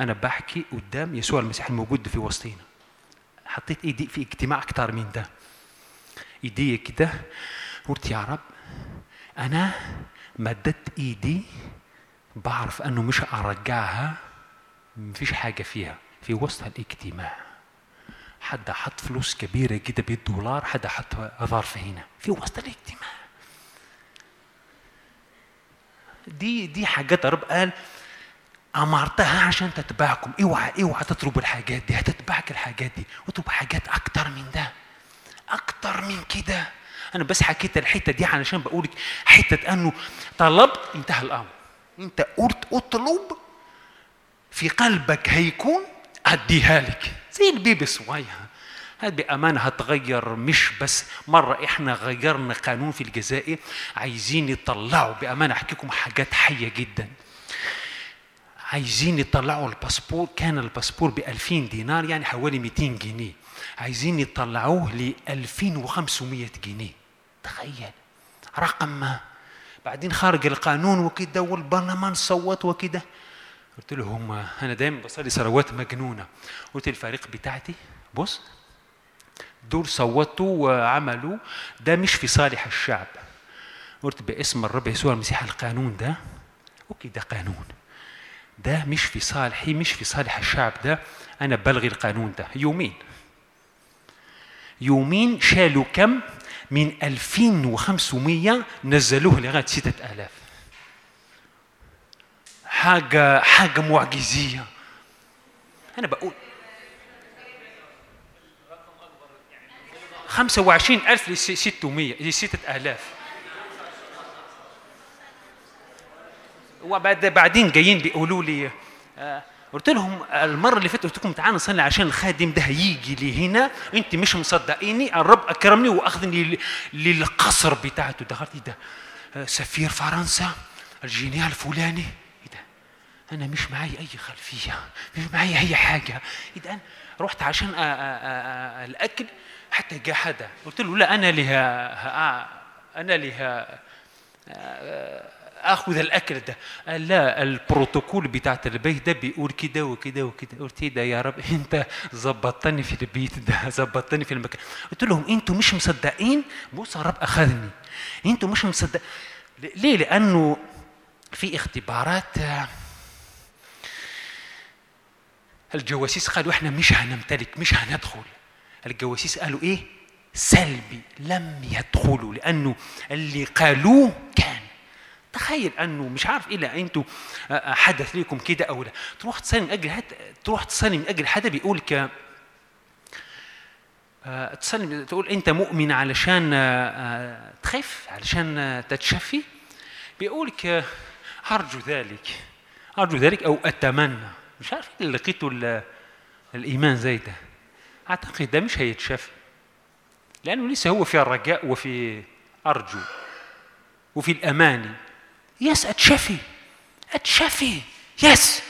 أنا بحكي قدام يسوع المسيح الموجود في وسطينا. حطيت إيدي في اجتماع أكتر من ده. إيدي كده. قلت يا رب أنا مددت إيدي بعرف أنه مش أرجعها مفيش حاجة فيها في وسط الاجتماع. حد حط فلوس كبيرة كده بالدولار حد حط ظرف هنا في وسط الاجتماع. دي دي حاجات الرب قال أمرتها عشان تتبعكم. اوعى اوعى تطلب الحاجات دي هتتبعك الحاجات دي اطلب حاجات أكتر من ده أكتر من كده. أنا بس حكيت الحتة دي علشان بقول لك حتة أنه طلبت انتهى الأمر. انت قلت اطلب في قلبك هيكون أديها لك. زي البيبي الصغير. هذه بأمانة هتغير مش بس مرة إحنا غيرنا قانون في الجزائر عايزين يطلعوا بأمانة أحكي لكم حاجات حية جدا. عايزين يطلعوا الباسبور كان الباسبور ب 2000 دينار يعني حوالي 200 جنيه. عايزين يطلعوه ل 2500 جنيه. تخيل. رقم ما. بعدين خارج القانون وكده والبرلمان صوت وكده. قلت له هم أنا دايما بصلي صلوات مجنونة. قلت الفريق بتاعتي بص دول صوتوا وعملوا ده مش في صالح الشعب. قلت باسم الرب يسوع المسيح القانون ده أوكي ده قانون. ده مش في صالحي مش في صالح الشعب ده. أنا بلغي القانون ده. يومين. يومين شالوا كم؟ من 2500 نزلوه لغاية 6000 حاجة حاجة معجزية. أنا بقول 25000 ل 600 ل 6000 وبعد بعدين جايين بيقولوا لي آه، قلت لهم المرة اللي فاتت قلت لكم تعالوا نصلي عشان الخادم ده هيجي لي هنا انت مش مصدقيني الرب أكرمني وأخذني للقصر بتاعته. دخلت إيه ده؟ آه، سفير فرنسا الجنيه الفلاني. إيه ده؟ أنا مش معي أي خلفية مش معي أي حاجة. إيه ده؟ أنا رحت عشان الأكل حتى جاء حدا قلت له لا أنا لها أنا لها أخذ الأكل ده. قال لا البروتوكول بتاعت البيت ده بيقول كده وكده وكده. قلت إيه ده يا رب؟ <laughs> أنت ظبطتني في البيت ده ظبطتني في المكان. قلت لهم أنتوا مش مصدقين؟ بص الرب أخذني. أنتوا مش مصدق ليه؟ لأنه في اختبارات الجواسيس قالوا إحنا مش هنمتلك مش هندخل. الجواسيس قالوا إيه؟ سلبي لم يدخلوا لأنه اللي قالوه كان تخيل أنه مش عارف الا أنتوا آه، آه، حدث ليكم كده أو لا. تروح تصلي من أجل تروح تصلي من أجل حدا بيقول ك آه، تصلي تقول أنت مؤمن علشان تخف علشان تتشفي. بيقول ك أرجو ذلك أرجو ذلك أو أتمنى. مش عارف إيه اللي لقيته ال- الإيمان زي ده. أعتقد ده مش هيتشفي لأنه لسه هو في الرجاء وفي أرجو وفي الأماني. يس اتشفي اتشفي يس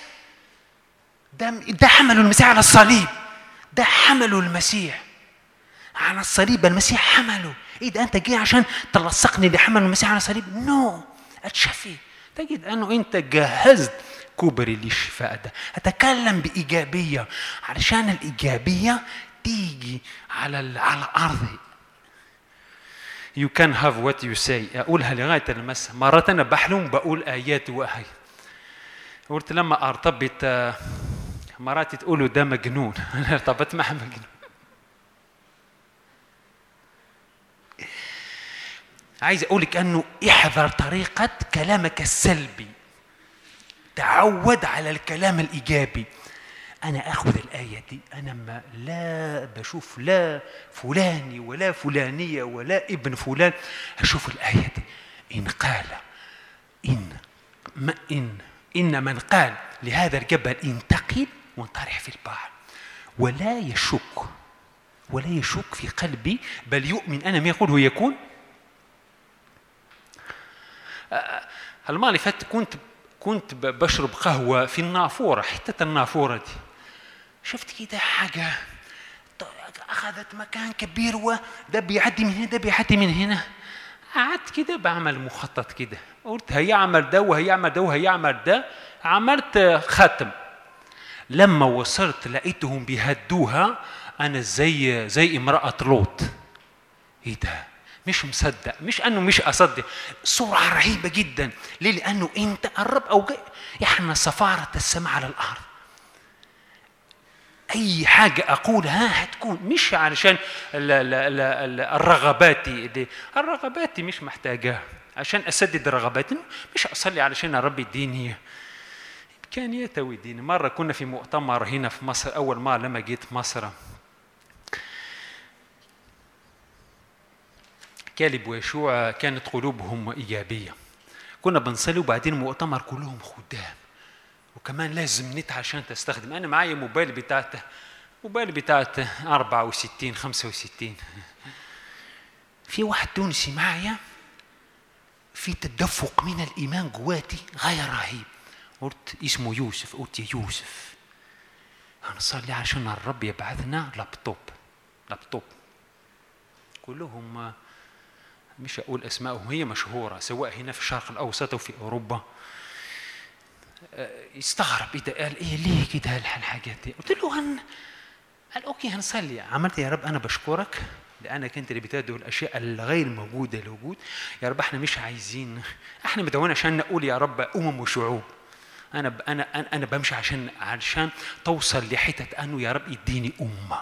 ده ده حملوا المسيح على الصليب. ده حملوا المسيح على الصليب. المسيح حمله. إيه ده؟ أنت جاي عشان تلصقني اللي حملوا المسيح على الصليب؟ نو اتشفي تجد أنه أنت جهزت كوبري للشفاء ده. أتكلم بإيجابية. علشان الإيجابية تيجي على على الأرض. You can have what you say. أقولها لغاية المساء مرات أنا بحلم بقول آيات وآيات قلت لما أرتبط آه، مراتي تقولوا ده مجنون. <laughs> أنا ارتبطت مع مجنون. عايز أقول لك أنه احذر طريقة كلامك السلبي. تعود على الكلام الإيجابي. أنا أخذ الآية دي أنا ما لا بشوف لا فلاني ولا فلانية ولا ابن فلان. أشوف الآية دي. إن قال إن ما إن إن من قال لهذا الجبل انتقل وانطرح في البحر. ولا يشك ولا يشك في قلبي بل يؤمن أنا ما يقول هو يكون. المرة اللي فاتت كنت كنت بشرب قهوة في النافورة حتة النافورة دي. شفت كده حاجة؟ أخذت مكان كبير وده بيعدي من هنا ده بيعدي من هنا. قعدت كده بعمل مخطط كده. قلت هيعمل ده وهيعمل ده وهيعمل ده. عملت ختم. لما وصلت لقيتهم بيهدوها أنا زي زي امرأة لوط. إيه ده؟ مش مصدق مش أنه مش أصدق. سرعه رهيبة جدا. ليه؟ لأنه أنت قرب أو جاي. إحنا سفارة السماء على الأرض. أي حاجة اقولها هتكون. مش علشان ال- ال- ال- ال- الرغباتي دي. مش محتاجاها عشان أسدد رغباتي مش أصلي علشان رب يديني امكانياته ويديني مرة كنا في مؤتمر هنا في مصر أول ما لما جيت مصر. كالب ويشوع كانت قلوبهم إيجابية. كنا بنصلي وبعدين مؤتمر كلهم خدام. وكمان لازم نت عشان تستخدم. أنا معايا موبايل بتاعت موبايل بتاعت 64 65 في واحد تونسي معايا في تدفق من الإيمان جواتي غير رهيب. قلت اسمه يوسف قلت يا يوسف هنصلي عشان الرب يبعثنا لابتوب. لابتوب. كلهم مش أقول اسمائهم هي مشهورة سواء هنا في الشرق الأوسط أو في أوروبا. يستغرب إيه قال إيه ليه كده الح- الحاجات دي؟ قلت له هن قال أوكي هنصلي. عملت يا رب أنا بشكرك لأنك أنت اللي بتدعو الأشياء الغير موجودة للوجود يا رب إحنا مش عايزين إحنا مدعوين عشان نقول يا رب امم وشعوب. أنا. أنا أنا بمشي عشان عشان توصل لحتة أنه يا رب يديني أمة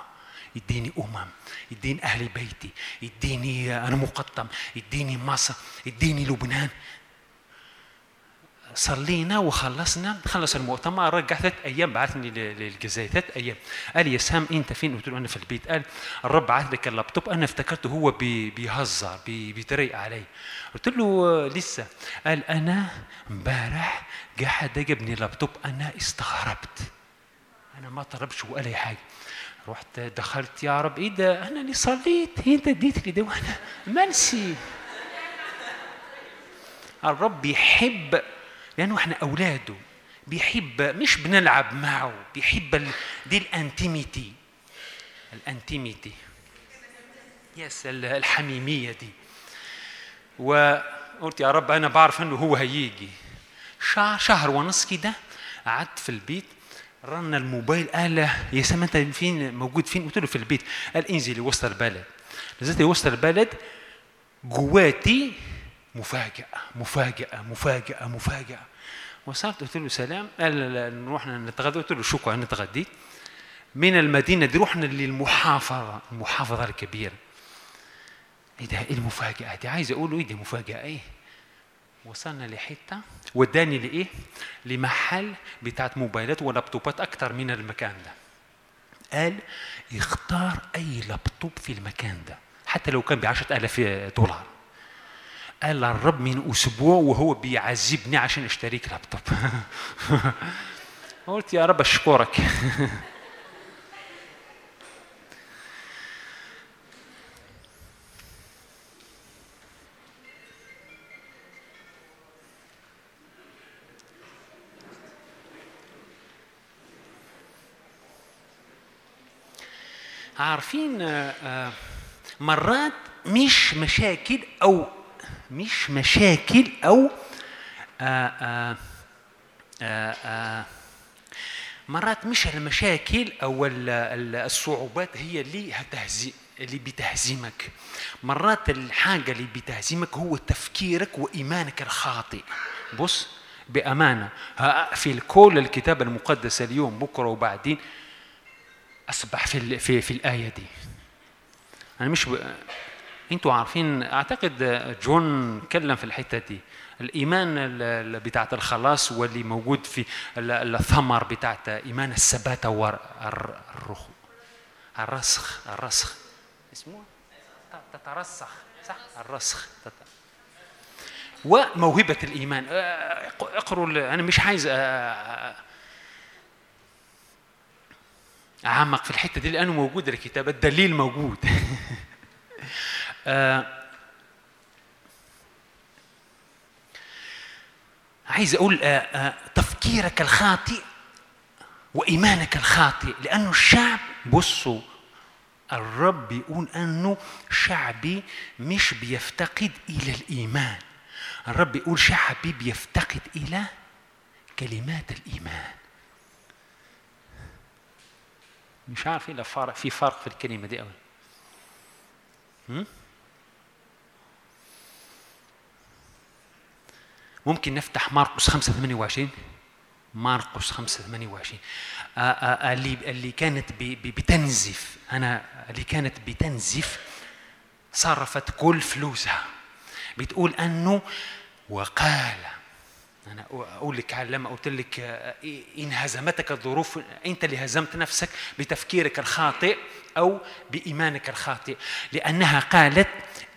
يديني أمم يديني أهل بيتي يديني أنا مقطم يديني مصر يديني لبنان. صلينا وخلصنا خلص المؤتمر رجع ثلاث أيام بعثني للجزائر ثلاث أيام. قال لي يا سام أنت فين؟ قلت له أنا في البيت. قال الرب بعث لك اللابتوب أنا افتكرته هو بي- بيهزر بي- بيتريق علي. قلت له آه، لسه. قال أنا امبارح قاعد جابني لابتوب أنا استغربت. أنا ما طلبش ولا أي حاجة. رحت دخلت يا رب إيه ده؟ أنا اللي صليت. انت اديت لي ده وأنا منسي. الرب بيحب لأنه إحنا أولاده. بيحب مش بنلعب معه بيحب. دي ال intimité. ال intimité. Yes ال- الحميمية دي. وقلت يا رب أنا بعرف إنه هو هيجي. شهر شهر ونص كده قعدت في البيت رن الموبايل قال يا سام أنت فين؟ موجود فين؟ قلت له في البيت. قال انزلي وسط البلد. نزلت وسط البلد جواتي مفاجأة مفاجأة مفاجأة مفاجأة. وصلت قلت له سلام قال لا لا نروح نتغدى. قلت له شكرا أنا اتغديت من المدينة دي رحنا للمحافظة المحافظة الكبيرة. إيه ده؟ إيه المفاجأة دي؟ عايز أقول له إيه دي مفاجأة؟ إيه؟ وصلنا لحتة وداني لإيه؟ لمحل بتاعت موبايلات ولابتوبات أكتر من المكان ده. قال يختار أي لابتوب في المكان ده حتى لو كان بعشرة آلاف دولار. قال الرب من أسبوع وهو بيعذبني عشان أشتريك لابتوب. <laughs> قلت يا رب أشكرك. <laughs> عارفين آه، آه، مرات مش مشاكل أو مش مشاكل أو آه، آه، آه، آه، مرات مش المشاكل أو ال- ال- الصعوبات هي اللي هتهزي اللي بتهزمك مرات الحاجة اللي بتهزمك هو تفكيرك وإيمانك الخاطئ. بص بأمانة هقفل كل الكتاب المقدس اليوم بكرة وبعدين أصبح في في في الآية دي. أنا مش ب... أنتوا عارفين أعتقد جون تكلم في الحتة دي. الإيمان ال- ال- بتاعت الخلاص واللي موجود في ال- الثمر بتاعت إيمان الثبات والرخ الرسخ الرسخ. اسمه؟ تترسخ صح؟ الرسخ. وموهبة الإيمان. اقروا أنا مش عايز أعمق في الحتة دي لأنه موجود الكتاب الدليل موجود. <laughs> آه، عايز أقول آه، آه، تفكيرك الخاطئ وإيمانك الخاطئ لأنه الشعب بصوا الرب بيقول أنه شعبي مش بيفتقد إلى الإيمان. الرب بيقول شعبي بيفتقد إلى كلمات الإيمان. مش عارف إيه في فرق في الكلمة دي قوي ممكن نفتح مرقس 5 28 مرقس 5 28 آه، آه، اللي اللي كانت بتنزف. أنا اللي كانت بتنزف صرفت كل فلوسها. بتقول أنه وقال. أنا أقول لك لما قلت لك آه، إن هزمتك الظروف أنت اللي هزمت نفسك بتفكيرك الخاطئ أو بإيمانك الخاطئ. لأنها قالت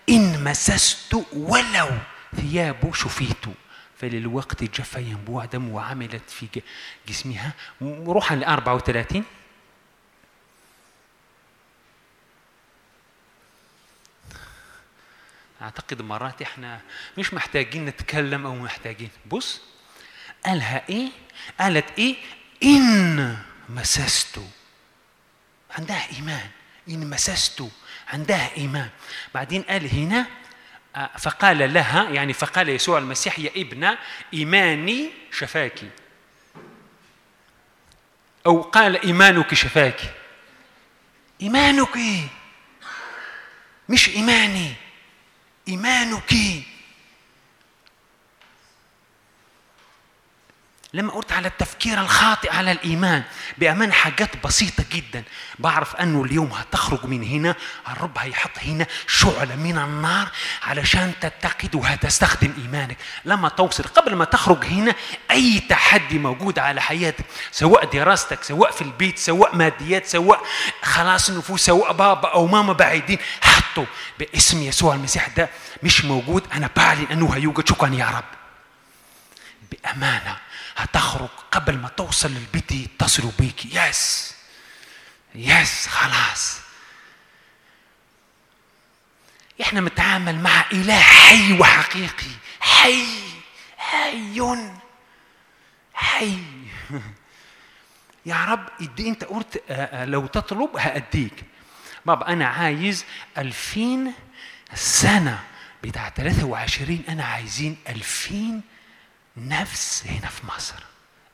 إن مسست ولو ثيابه شفيت فللوقت جف ينبوع دم وعملت في جسمها. روحا ل 34 أعتقد مرات إحنا مش محتاجين نتكلم أو محتاجين. بص قالها إيه؟ قالت إيه؟ إن مسست عندها إيمان. إن مسست عندها إيمان. بعدين قال هنا فقال لها يعني فقال يسوع المسيح يا ابنة إيماني شفاكي أو قال إيمانك شفاكي إيمانك؟ مش إيماني إيمانك. لما قلت على التفكير الخاطئ على الإيمان بأمان حاجات بسيطة جدا. بعرف أنه اليوم هتخرج من هنا الرب هيحط هنا شعلة من النار علشان تتقد وهتستخدم إيمانك. لما توصل قبل ما تخرج هنا أي تحدي موجود على حياتك سواء دراستك سواء في البيت سواء ماديات سواء خلاص نفوس سواء بابا أو ماما بعيدين حطوا باسم يسوع المسيح ده مش موجود. أنا بعلن أنه هيوجد. شكرا يا رب. بأمانة هتخرج قبل ما توصل للبيت يتصلوا بيك. يس. يس خلاص. إحنا متعامل مع إله حي وحقيقي. حي. حي حي. <laughs> يا رب إدي أنت قلت لو تطلب هأديك. بابا أنا عايز ألفين سنة. بتاع 23 أنا عايزين ألفين نفس هنا في مصر.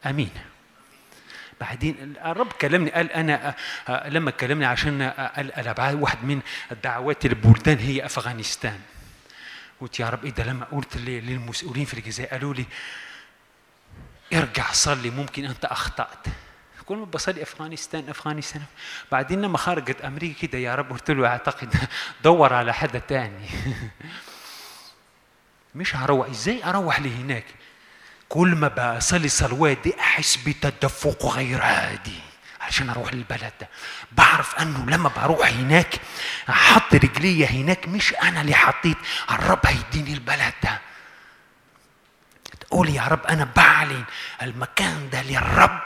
أمين. بعدين الرب كلمني قال أنا آه، آه، لما كلمني عشان آه، قال واحد من الدعوات البلدان هي أفغانستان. قلت يا رب إيه ده؟ لما قلت للمسؤولين في الجزائر قالوا لي ارجع صلي ممكن أنت أخطأت. كل ما بصلي أفغانستان أفغانستان. بعدين لما خرجت أمريكا كده يا رب قلت له أعتقد <laughs> دور على حدا تاني. <laughs> مش هروح. إزاي أروح لهناك؟ كل ما بصلي صلوات دي أحس بتدفق غير عادي. عشان أروح للبلد ده. بعرف إنه لما بروح هناك أحط رجلي هناك مش أنا اللي حطيت الرب هيديني البلد ده. تقول يا رب أنا بعلن المكان ده للرب.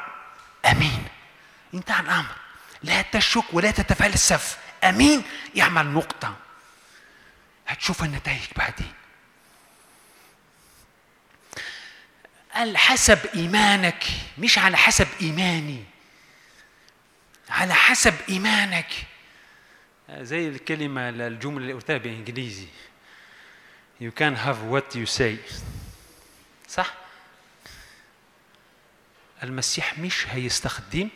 آمين. انتهى الأمر. لا تشك ولا تتفلسف. آمين. يعمل نقطة. هتشوف النتائج بعدين. قال حسب إيمانك مش على حسب إيماني. على حسب إيمانك. زي الكلمة الجمله اللي قلتها بالانجليزي you can have what you say. صح؟ المسيح مش هيستخدم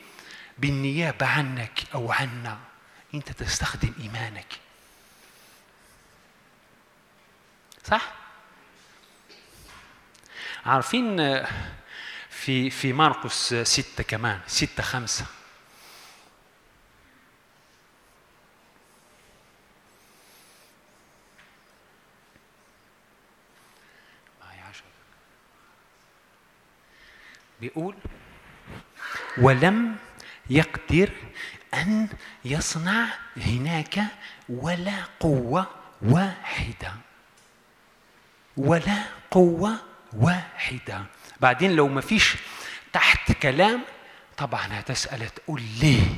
بالنيابة عنك أو عنا. أنت تستخدم إيمانك. صح؟ عارفين آه، في في مرقس آه، ستة كمان ستة خمسة عشرة. بيقول ولم يقدر أن يصنع هناك ولا قوة واحدة ولا قوة واحدة. بعدين لو ما فيش تحت كلام طبعا هتسأل تقول ليه؟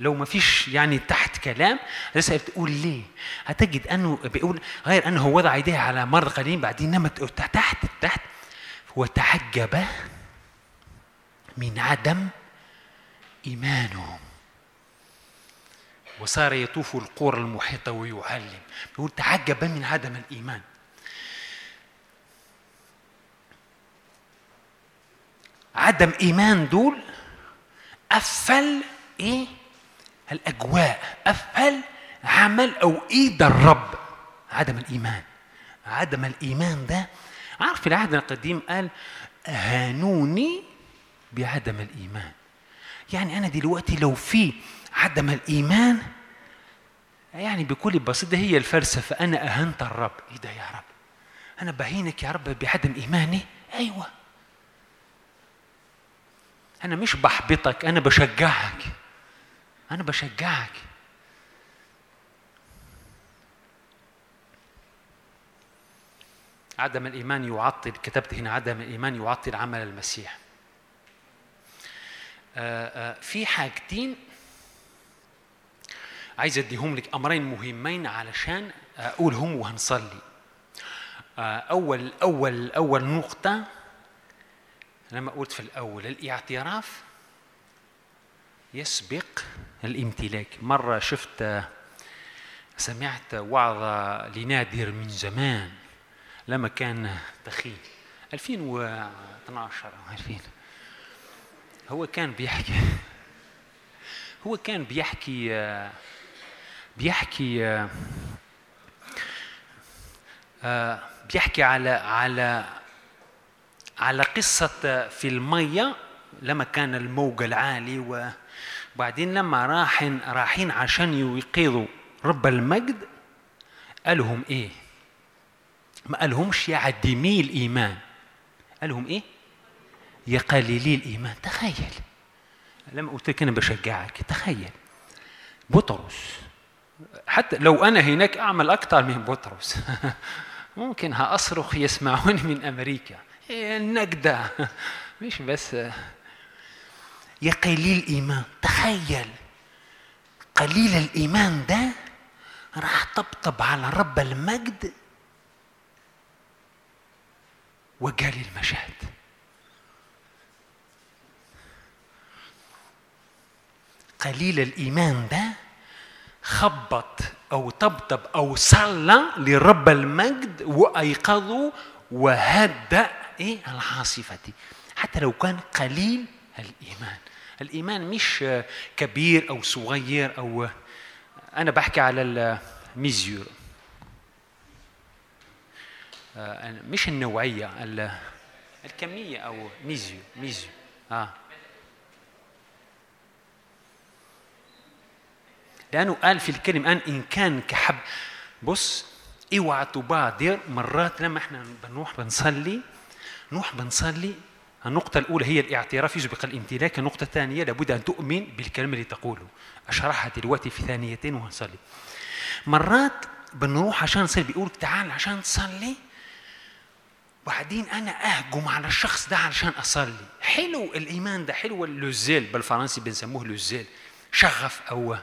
لو ما فيش يعني تحت كلام هتسأل تقول ليه؟ هتجد أنه بيقول غير أنه وضع يديه على مرض قليل بعدين تقول تحت تحت وتعجب من عدم إيمانهم وصار يطوف القرى المحيطة ويعلم. يقول تعجب من عدم الإيمان. عدم إيمان دول قفل إيه؟ الأجواء قفل عمل أو إيد الرب. عدم الإيمان. عدم الإيمان ده عارف العهد القديم قال هانوني بعدم الإيمان. يعني أنا دلوقتي لو في عدم الإيمان يعني بكل بساطه هي الفلسفة أنا أهنت الرب. إيه ده يا رب؟ أنا بهينك يا رب بعدم إيماني؟ أيوه. أنا مش بحبطك أنا بشجعك. أنا بشجعك. عدم الإيمان يعطل كتبت هنا عدم الإيمان يعطل عمل المسيح. آه، آه، في حاجتين عايز أديهم لك أمرين مهمين علشان أقولهم وهنصلي. آه، أول أول أول نقطة لما قلت في الأول الاعتراف يسبق الامتلاك. مرة شفت سمعت وعظة لنادر من زمان لما كان تخين 2012 أو 2000 هو كان بيحكي هو كان بيحكي بيحكي آه، بيحكي على على على قصة في المية لما كان الموج العالي وبعدين لما راحين رايحين عشان يوقظوا رب المجد قالهم إيه؟ ما قالهمش يا عديمي الايمان قالهم إيه؟ يا قليلي الايمان تخيل. لما قلت لك أنا بشجعك تخيل. بطرس. حتى لو أنا هناك أعمل أكثر من بطرس. <laughs> ممكن هاصرخ يسمعوني من أمريكا. النجدة. <laughs> مش بس. يا قليل الإيمان تخيل. قليل الإيمان ده راح طبطب على رب المجد وجالي المشهد. قليل الإيمان ده خبط أو طبطب أو صلى لرب المجد وأيقظه وهدأ العاصفة دي. حتى لو كان قليل الإيمان. الإيمان مش كبير أو صغير أو أنا بحكي على ال mesure آه، مش النوعية ال- الكمية أو mesure mesure آه. لأنه قال في الكلمة الآن إن كان كحب. بص اوعى تبادر مرات لما إحنا بنروح بنصلي نروح بنصلي. النقطة الأولى هي الاعتراف يسبق الامتلاك، النقطة الثانية لابد أن تؤمن بالكلمة اللي تقوله. أشرحها دلوقتي في ثانيتين وهنصلي. مرات بنروح عشان نصلي بيقول تعال عشان تصلي. وبعدين أنا أهجم على الشخص ده علشان أصلي. حلو الإيمان ده حلو. اللوزيل بالفرنسي بنسموه لوزيل. شغف أو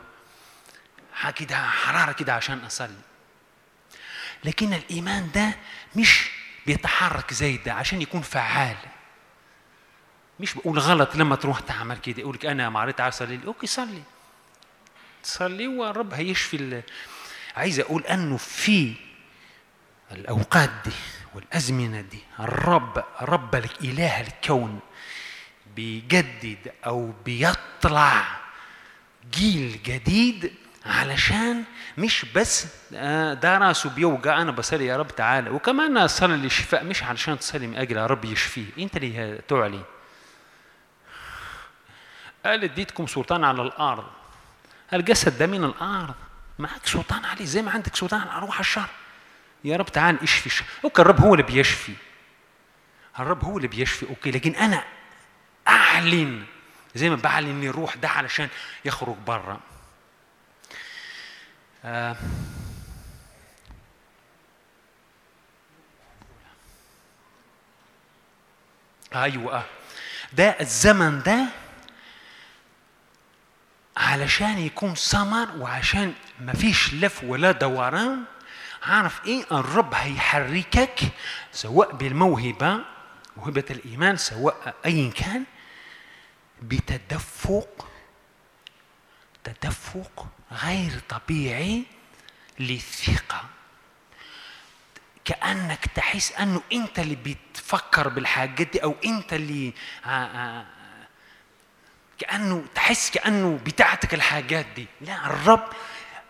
كده حرارة كده عشان أصلي. لكن الإيمان ده مش بيتحرك زي ده عشان يكون فعال. مش بقول غلط لما تروح تعمل كده يقول لك أنا مريت عايز أصلي. أوكي صلي. صلي والرب هيشفي ال... عايز أقول أنه في الأوقات دي والأزمنة دي الرب رب الإله الكون بيجدد أو بيطلع جيل جديد علشان مش بس آه، ده راسه بيوجع. أنا بصلي يا رب تعالى. وكمان اصلي للشفاء مش علشان تصلي من أجل يا رب يشفيه. أنت اللي تعلي. قال اديتكم سلطان على الأرض. الجسد ده من الأرض. معك سلطان عليه. زي ما عندك سلطان على روح الشر. يا رب تعال اشفي أوكي الرب هو اللي بيشفي. الرب هو اللي بيشفي. أوكي لكن أنا أعلن. زي ما بعلن الروح ده علشان يخرج بره آه. أيوه. ده الزمن ده علشان يكون سمر وعشان ما فيش لف ولا دوران عارف إيه؟ الرب هيحركك سواء بالموهبة موهبة الإيمان سواء ايا كان بتدفق تدفق غير طبيعي للثقة. كأنك تحس أنه أنت اللي بتفكر بالحاجات دي أو أنت اللي آه، آه، كأنه تحس كأنه بتاعتك الحاجات دي. لا الرب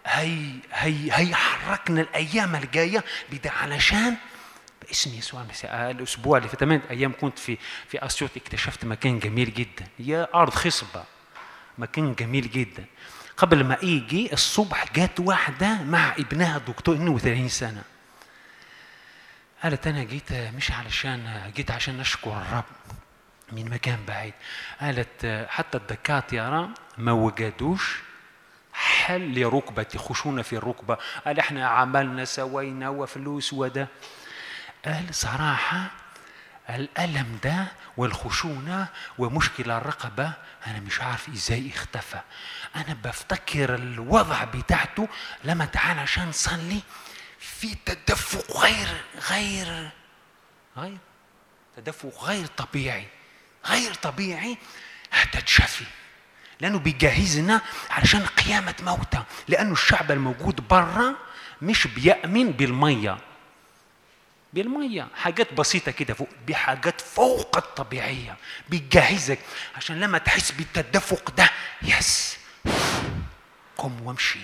هي هي هيحركنا الأيام الجاية علشان باسم يسوع المسيح. آه، الأسبوع اللي في ثمان أيام كنت في في أسيوط اكتشفت مكان جميل جدا. هي أرض خصبة. مكان جميل جدا. قبل ما يجي الصبح جت واحدة مع ابنها دكتور 32 سنة. قالت أنا جيت مش علشان جيت عشان أشكر الرب من مكان بعيد. قالت حتى الدكاترة ما وجدوش حل لركبتي خشونة في الركبة. قال إحنا عملنا سوينا وفلوس وده. قال صراحة الألم ده والخشونة ومشكلة الرقبة أنا مش عارف إزاي اختفى. أنا بفتكر الوضع بتاعته لما تعال عشان نصلي في تدفق غير غير غير تدفق غير طبيعي غير طبيعي هتتشفي. لأنه بيجهزنا علشان قيامة موتى لأنه الشعب الموجود برا مش بيأمن بالمية. بالمية. حاجات بسيطة كده فوق بحاجات فوق الطبيعية. بيجهزك عشان لما تحس بالتدفق ده يس قم وامشي.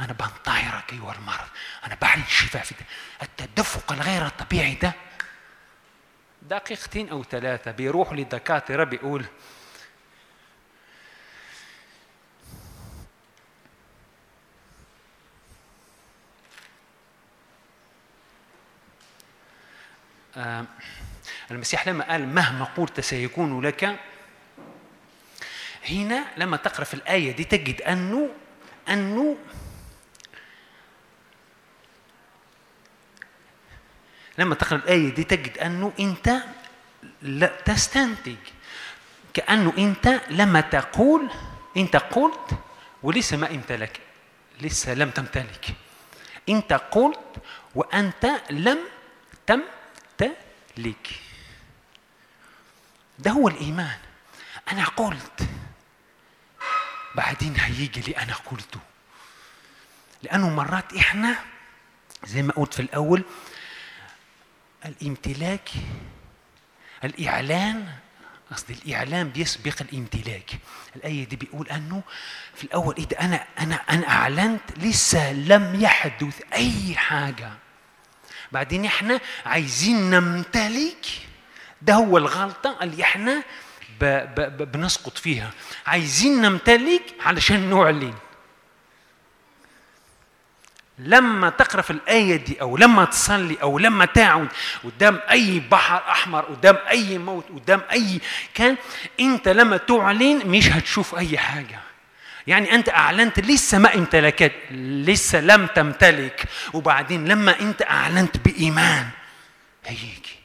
أنا بنطهرك أيها المرض. أنا بعلن شفاء في ده. التدفق الغير الطبيعي ده دقيقتين أو ثلاثة بيروح للدكاترة بيقول المسيح لما قال مهما قلت سيكون لك هنا لما تقرأ في الآية دي تجد أنه أنه لما تقرأ الآية دي تجد أنه أنت لا تستنتج كأنه أنت لما تقول أنت قلت ولسه ما امتلك لسه لم تمتلك. أنت قلت وأنت لم تمتلك ده هو الإيمان. أنا قلت. بعدين هيجي اللي أنا قلته. لأنه مرات إحنا زي ما قلت في الأول الامتلاك الإعلان قصدي الاعلان بيسبق الامتلاك. الآية دي بيقول أنه في الأول إيه ده؟ أنا أنا أنا أعلنت لسه لم يحدث أي حاجة. بعدين إحنا عايزين نمتلك ده هو الغلطة اللي إحنا ب ب بنسقط فيها. عايزين نمتلك علشان نعلن. لما تقرأ في الآية دي أو لما تصلي أو لما تعود قدام أي بحر أحمر قدام أي موت قدام أي كان أنت لما تعلن مش هتشوف أي حاجة. يعني أنت أعلنت لسه ما امتلكت لسه لم تمتلك. وبعدين لما أنت أعلنت بإيمان هيجي.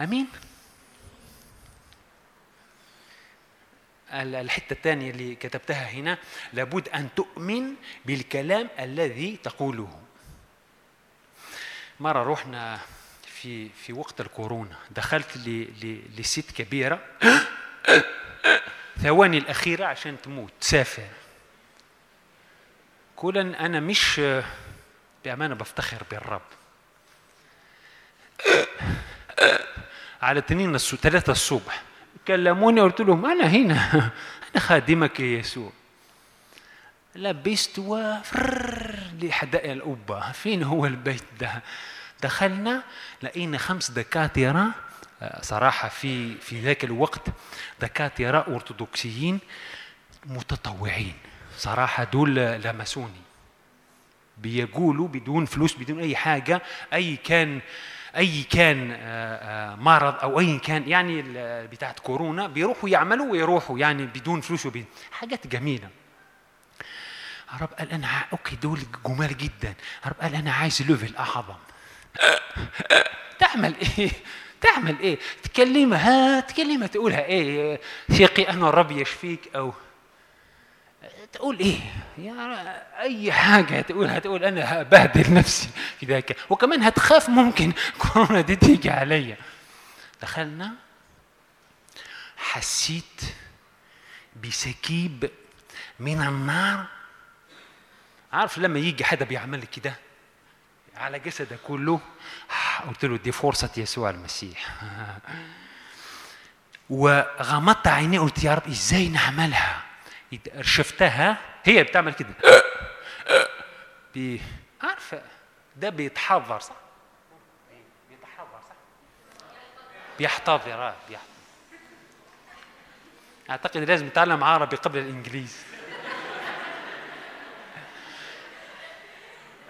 أمين؟ ال- الحتة الثانية اللي كتبتها هنا لابد أن تؤمن بالكلام الذي تقوله. مرة رحنا في في وقت الكورونا. دخلت لست كبيرة. ثواني الأخيرة عشان تموت. تسافر كولا أنا مش بأمانة بفتخر بالرب. على اثنين الص- ثلاثة الصبح. كلموني قلت لهم أنا هنا. أنا خادمك يا يسوع. لبست وفر لحدائق القبة. فين هو البيت ده؟ دخلنا لقينا خمس دكاترة آه، صراحة في في ذاك الوقت دكاترة أرثوذكسيين متطوعين. صراحة دول لمسوني. بيقولوا بدون فلوس بدون أي حاجة أي كان أي كان آه، آه، مرض أو أي كان يعني بتاعت كورونا بيروحوا يعملوا ويروحوا يعني بدون فلوس وبدون حاجات جميلة. الرب قال أنا okay دول جمال جدا. الرب قال أنا عايز level أعظم. تعمل إيه؟ تعمل إيه؟ تكلمها تكلمها تقولها إيه؟ ثقي أنا الرب يشفيك أو تقول إيه؟ يا أي حاجة تقول هتقول أنا هبهدل نفسي في ذاك وكمان هتخاف ممكن كورونا دي تيجي عليا. دخلنا حسيت بسكيب من النار. عارف لما يجي حدا بيعمل كده؟ على جسدك كله. قلت له دي فرصة يسوع المسيح. <laughs> وغمضت عيني قلت يا رب إزاي نعملها؟ شفتها هي بتعمل كده. <laughs> بي عارفة ده بيتحضر صح؟ بيتحضر صح؟ بيحتضر آه، بيحتضر. أعتقد لازم نتعلم عربي قبل الانجليزي <laughs>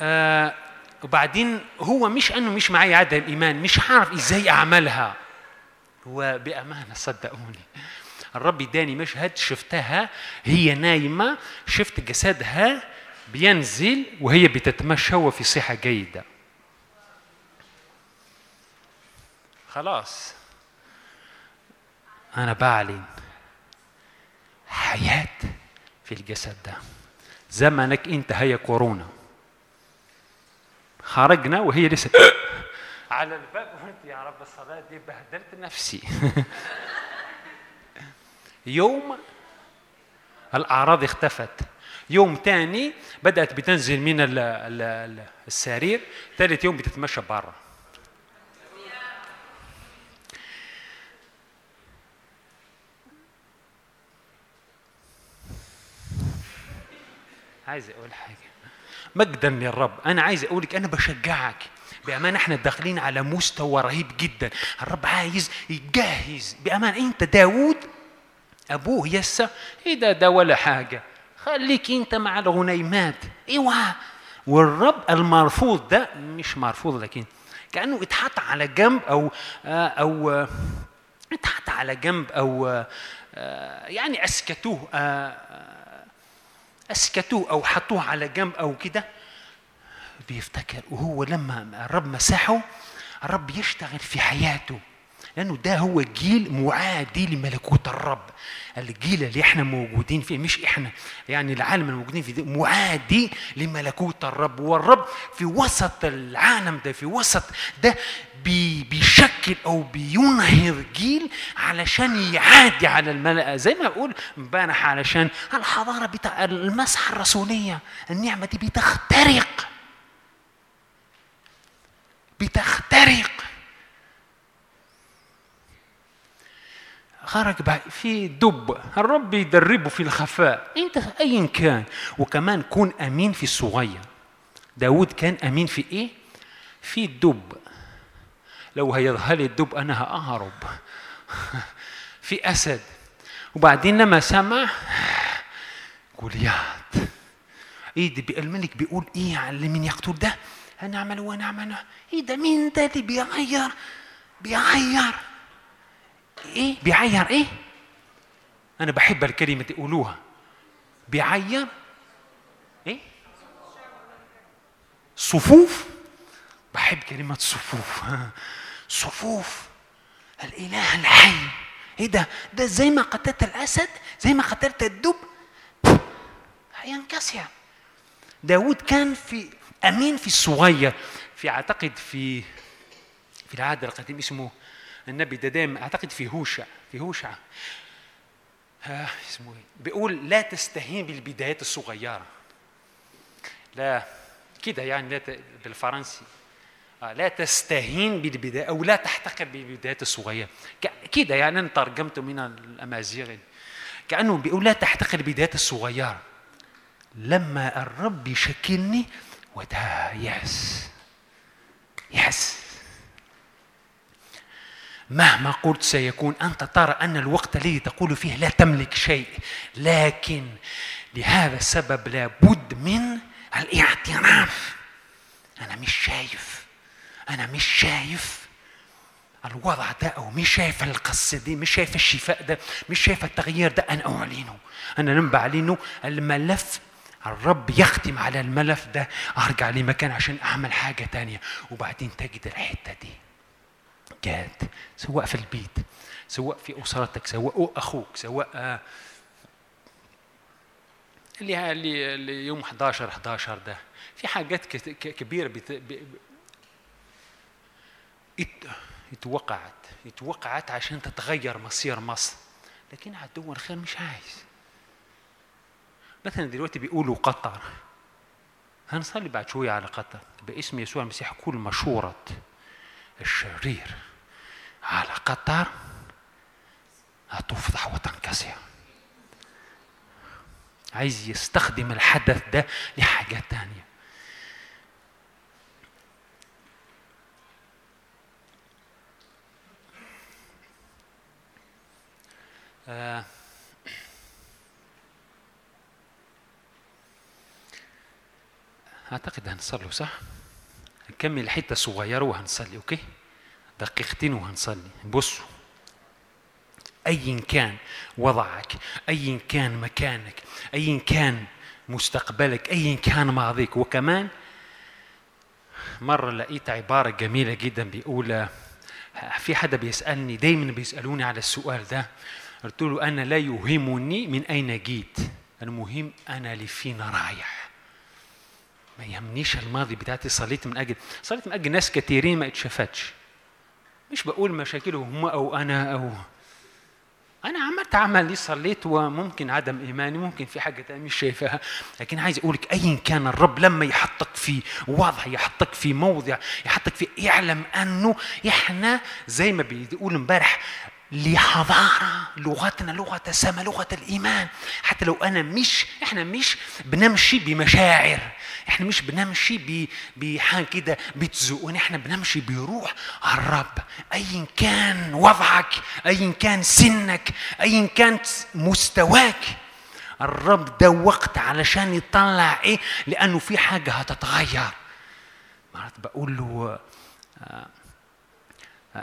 آه وبعدين هو مش أنه مش معي عدم الإيمان مش عارف إزاي أعملها. هو بأمانة صدقوني الرب إداني مشهد شفتها هي نايمة شفت جسدها بينزل وهي بتتمشى وفي صحة جيدة. خلاص. أنا بعلن حياة في الجسد ده. زمنك انتهى يا كورونا. خرجنا وهي لسه. <laughs> على الباب. قلت يا رب الصلاة دي بهدلت نفسي. <laughs> يوم الأعراض اختفت. يوم تاني بدأت بتنزل من ال- ال- ال- السرير. ثالث يوم بتتمشى برا. عايز أقول حاجة. مجدا للرب أنا عايز أقول لك أنا بشجعك. بامانه إحنا داخلين على مستوى رهيب جدا. الرب عايز يجهز. بامانه أنت داوود أبوه يسا؟ إيه ده ده ولا حاجة. خليك أنت مع الغنيمات. إيوه. والرب المرفوض ده مش مرفوض لكن كأنه اتحط على جنب أو آه، أو آه، اتحط على جنب أو آه، يعني أسكتوه. اسكتوه أو حطوه على جنب أو كده بيفتكر وهو لما الرب مسحه الرب يشتغل في حياته. لأنه ده هو جيل معادي لملكوت الرب. الجيل اللي إحنا موجودين فيه مش إحنا يعني العالم الموجودين فيه ده معادي لملكوت الرب. والرب في وسط العالم ده في وسط ده بي بيشكل أو بينهر جيل علشان يعادي على الملأ. زي ما أقول امبارح علشان الحضارة بتاع المسحة الرسولية النعمة دي بتخترق. بتخترق. خرج بقى في دب. الرب يدربه في الخفاء. إنت ايا كان. وكمان كون أمين في الصغير. داود كان أمين في إيه؟ في الدب. لو هيظهر لي الدب أنا هأهرب. <laughs> في أسد. وبعدين لما سمع جوليات إيه ده؟ الملك بيقول إيه على من يقتل ده؟ هنعمل ونعمل إيه ده؟ مين ده اللي بيغير؟ بيغير. إيه؟ بيعير إيه؟ أنا بحب الكلمة تقولوها بيعير إيه؟ صفوف. بحب كلمة صفوف. <laughs> صفوف. الإله الحي. إيه ده؟ ده زي ما قتلت الأسد زي ما قتلت الدب. هينكسر. داود كان في أمين في الصغير في أعتقد في في العهد القديم اسمه النبي ده دايما أعتقد في هوشع في هوشع آه اسمه إيه؟ بيقول لا تستهين بالبدايات الصغيرة. لا كده يعني لا ت... بالفرنسي. آه لا تستهين بالبداية أو لا تحتقر بالبدايات الصغيرة. ك- كده يعني أنا ترجمته من الأمازيغ كأنه بيقول لا تحتقر البدايات الصغيرة. لما الرب يشكلني وده يس يس مهما قلت سيكون أنت ترى أن الوقت الذي تقول فيه لا تملك شيء. لكن لهذا السبب لابد من الاعتراف. أنا مش شايف. أنا مش شايف الوضع ده أو مش شايف القصة دي مش شايف الشفاء ده مش شايف التغيير ده أنا أعلنه. أنا لما بعلنه الملف الرب يختم على الملف ده. أرجع لمكان عشان أعمل حاجة تانية. وبعدين تجد الحتة دي. جات سواء في البيت سواء في أسرتك سواء أخوك سواء آه، اللي اللي يوم 11 11 ده في حاجات كبيرة بت... ب- ات... اتوقعت اتوقعت عشان تتغير مصير مصر لكن عدو الخير مش عايز. مثلا دلوقتي بيقولوا قطر هنصلي بعد شوية على قطر باسم يسوع المسيح كل مشورة. الشرير على قطر هتفضح وتنكسر عايز يستخدم الحدث ده لحاجات تانية آه أعتقد هنصلي صح؟ نكمل حتة صغيرة وهنصلي أوكي؟ دقيقتين وهنصلي. بصوا أيا كان وضعك أيا كان مكانك أيا كان مستقبلك أيا كان ماضيك. وكمان مرة لقيت عبارة جميلة جدا بيقول في حدا بيسألني دايما بيسألوني على السؤال ده. قلت له أنا لا يهمني من أين جيت المهم أنا لفين رايح. ما يهمنيش الماضي بتاعتي صليت من أجل صليت من أجل ناس كثيرين ما اتشافتش. مش بقول مشاكلهم هم أو أنا أو أنا عملت عملي صليت وممكن عدم إيماني ممكن في حاجة تانية مش شايفها. لكن عايز أقول لك ايا كان الرب لما يحطك في وضع يحطك في موضع يحطك في اعلم أنه إحنا زي ما بيقول امبارح لحضارة لغتنا لغة السماء لغة الإيمان. حتى لو أنا مش إحنا مش بنمشي بمشاعر. إحنا مش بنمشي بحاجة كده بتزقنا. إحنا بنمشي بروح. الرب أيا كان وضعك أيا كان سنك أيا كان مستواك الرب ده وقت علشان يطلع إيه؟ لأنه في حاجة هتتغير. مرات بقول له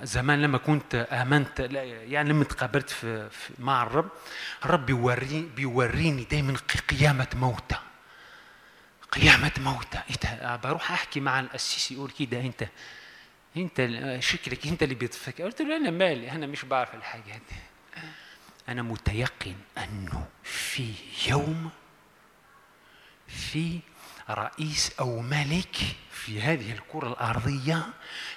زمان لما كنت آمنت يعني لما تقابلت في, مع الرب الرب بيوريني بيوريني دايما قيامة موتى. قيامة موتى. إيه ده؟ بروح أحكي مع القسيس يقول كده أنت أنت شكلك أنت اللي بتفكر. قلت له أنا مالي أنا مش بعرف الحاجات دي. أنا متيقن أنه في يوم في رئيس أو ملك في هذه الكرة الأرضية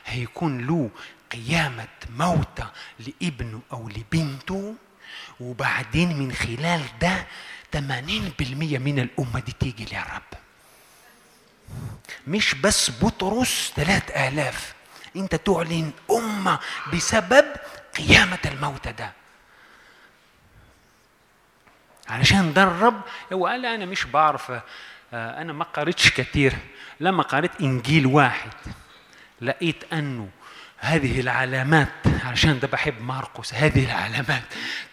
هيكون له قيامة موتى لابنه أو لبنته وبعدين من خلال ده 80% من الأمة دي تيجي للرب مش بس بطرس ثلاث آلاف انت تعلن أمة بسبب قيامة الموتى ده. علشان ده الرب هو قال أنا مش بعرف آه، أنا ما قريتش كتير. لما قريت إنجيل واحد لقيت أنه هذه العلامات علشان ده بحب مرقس هذه العلامات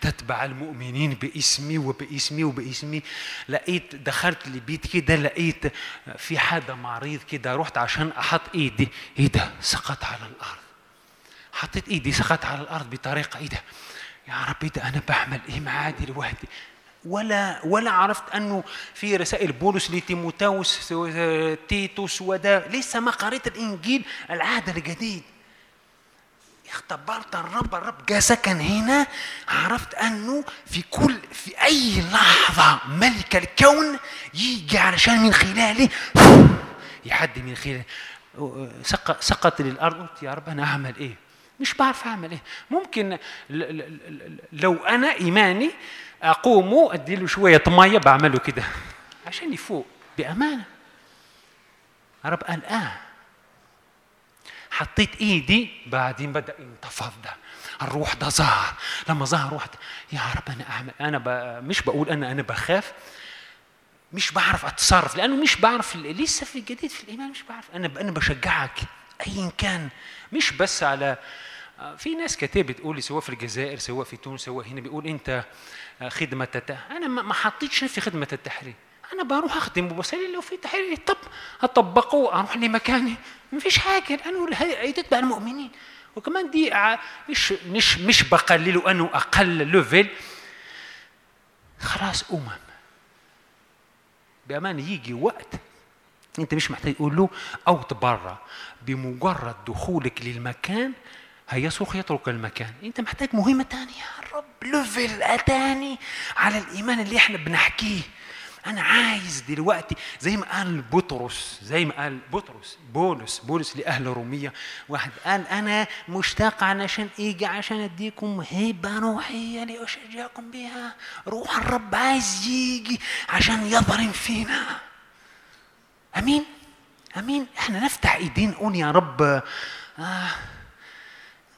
تتبع المؤمنين باسمي وباسمي وباسمي. لقيت دخلت لبيت كده لقيت في حدا مريض كده رحت عشان أحط إيدي. إيه ده؟ سقط على الأرض. حطيت إيدي سقط على الأرض بطريقة إيه ده؟ يا رب إيه ده أنا بعمل إيه معاه دلوقتي؟ ولا ولا عرفت أنه في رسائل بولس لتيموتاوس تيتوس وده لسه ما قريت الإنجيل العهد الجديد. اختبرت الرب الرب جاء سكن هنا عرفت أنه في كل في أي لحظة ملك الكون يجي علشان من خلالي يحدي من خلال سقط للأرض قلت يا رب أنا أعمل إيه؟ مش بعرف أعمل إيه. ممكن لو أنا إيماني أقوم أديله شوية مية بعمله كده عشان يفوق بأمانة. رب قال آه حطيت ايدي بعدين بدأ ينتفض ده الروح ده ظهر. لما ظهر رحت يا رب أنا أعمل أنا ب... مش بقول أنا أنا بخاف. مش بعرف أتصرف لأنه مش بعرف لسه في جديد في الإيمان مش بعرف. أنا أنا بشجعك ايا كان. مش بس على في ناس كتير بتقول سواء في الجزائر سواء في تونس سواء هنا بيقول أنت خدمة التح... أنا ما حطيتش في خدمة التحرير. أنا بروح أخدم وبصلي لو في تحرير طب أطبقه أروح لمكاني. ما فيش حاجة لأنه تتبع المؤمنين. وكمان دي مش مش مش بقلله انه أقل level خلاص أمم. بأمان يجي وقت أنت مش محتاج تقول له أو تبرع بمجرد دخولك للمكان هيصرخ يترك المكان. أنت محتاج مهمة تانية. يا رب level تاني على الإيمان اللي إحنا بنحكيه. أنا عايز دلوقتي زي ما قال بطرس زي ما قال بطرس بولس بولس لأهل رومية. واحد قال أنا مشتاق علشان أجي عشان أديكم هبه روحية لأشجعكم بها روح الرب عايز يجي عشان يضرب فينا. أمين؟ أمين؟ إحنا نفتح إيدين نقول يا رب. آه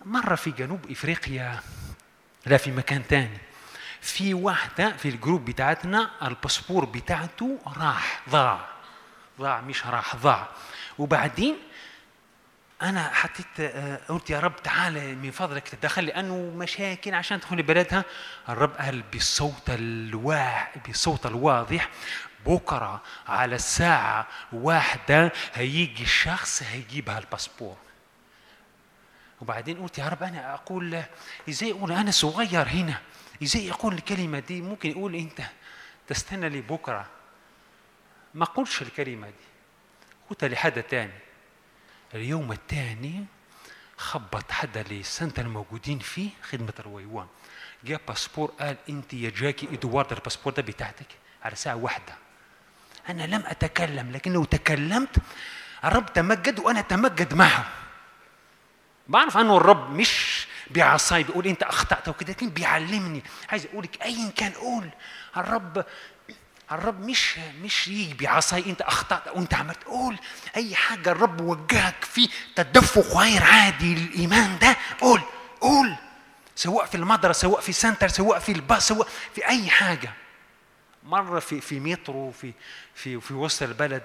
مرة في جنوب إفريقيا لا في مكان تاني. في واحدة في ال group بتاعتنا الباسبور بتاعته راح ضاع. ضاع مش راح ضاع. وبعدين أنا حطيت آه، قلت يا رب تعالى من فضلك تدخل لأنه مشاكل عشان تدخل بلدها الرب قال بالصوت الواح بالصوت الواضح بكرة على الساعة واحدة هيجي الشخص هيجيبها الباسبور. وبعدين قلت يا رب أنا أقول إزاي أقول؟ أنا صغير هنا. إزاي أقول الكلمة دي؟ ممكن يقول أنت تستنى لي بكرة. ما قلتش الكلمة دي. قلت لحد تاني. اليوم الثاني خبط حدا للسنة الموجودين فيه خدمة الرويوان. جاء باسبور قال أنت يا جاكي ادوارد الباسبور ده بتاعتك على ساعة واحدة. أنا لم أتكلم لكن لو تكلمت. الرب تمجد وأنا أتمجد معه. بعرف أنه الرب مش بعصاي بيقول انت اخطأت وكده. لكن بيعلمني. عايز أقول لك ايا كان قول. الرب الرب مش مش يجي بعصاي انت اخطأت وانت عملت. قول اي حاجة الرب وجهك في تدفق غير عادي للإيمان ده قول. قول. سواء في المدرسة سواء في سنتر سواء في الباص سواء في أي حاجة. مرة في في مترو في في في وسط البلد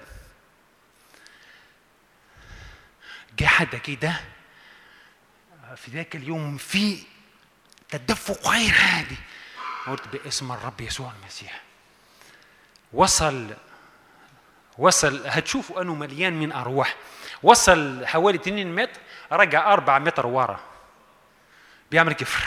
جه حد كده في ذاك اليوم في تدفق غير عادي قلت باسم الرب يسوع المسيح وصل وصل هتشوفوا انه مليان من ارواح وصل حوالي 2 متر رجع 4 متر ورا بيعمل كيف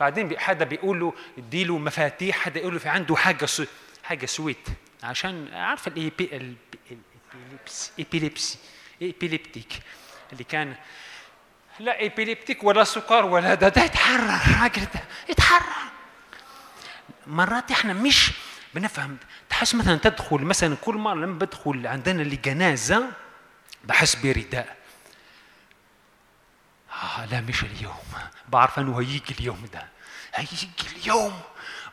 بعدين حدا بيقول له اديله مفاتيح حدا يقول له في عنده حاجة so حاجة sweet عشان عارف ال epi ال epilepsy epilepsy epileptic اللي كان لا epileptic ولا سكر ولا ده ده يتحرر راجل ده يتحرر. مرات إحنا مش بنفهم تحس مثلا تدخل مثلا كل مرة لما بدخل عندنا لجنازه بحس برداء. آه لا مش اليوم. بعرف أنه هيجي اليوم ده. هيجي اليوم.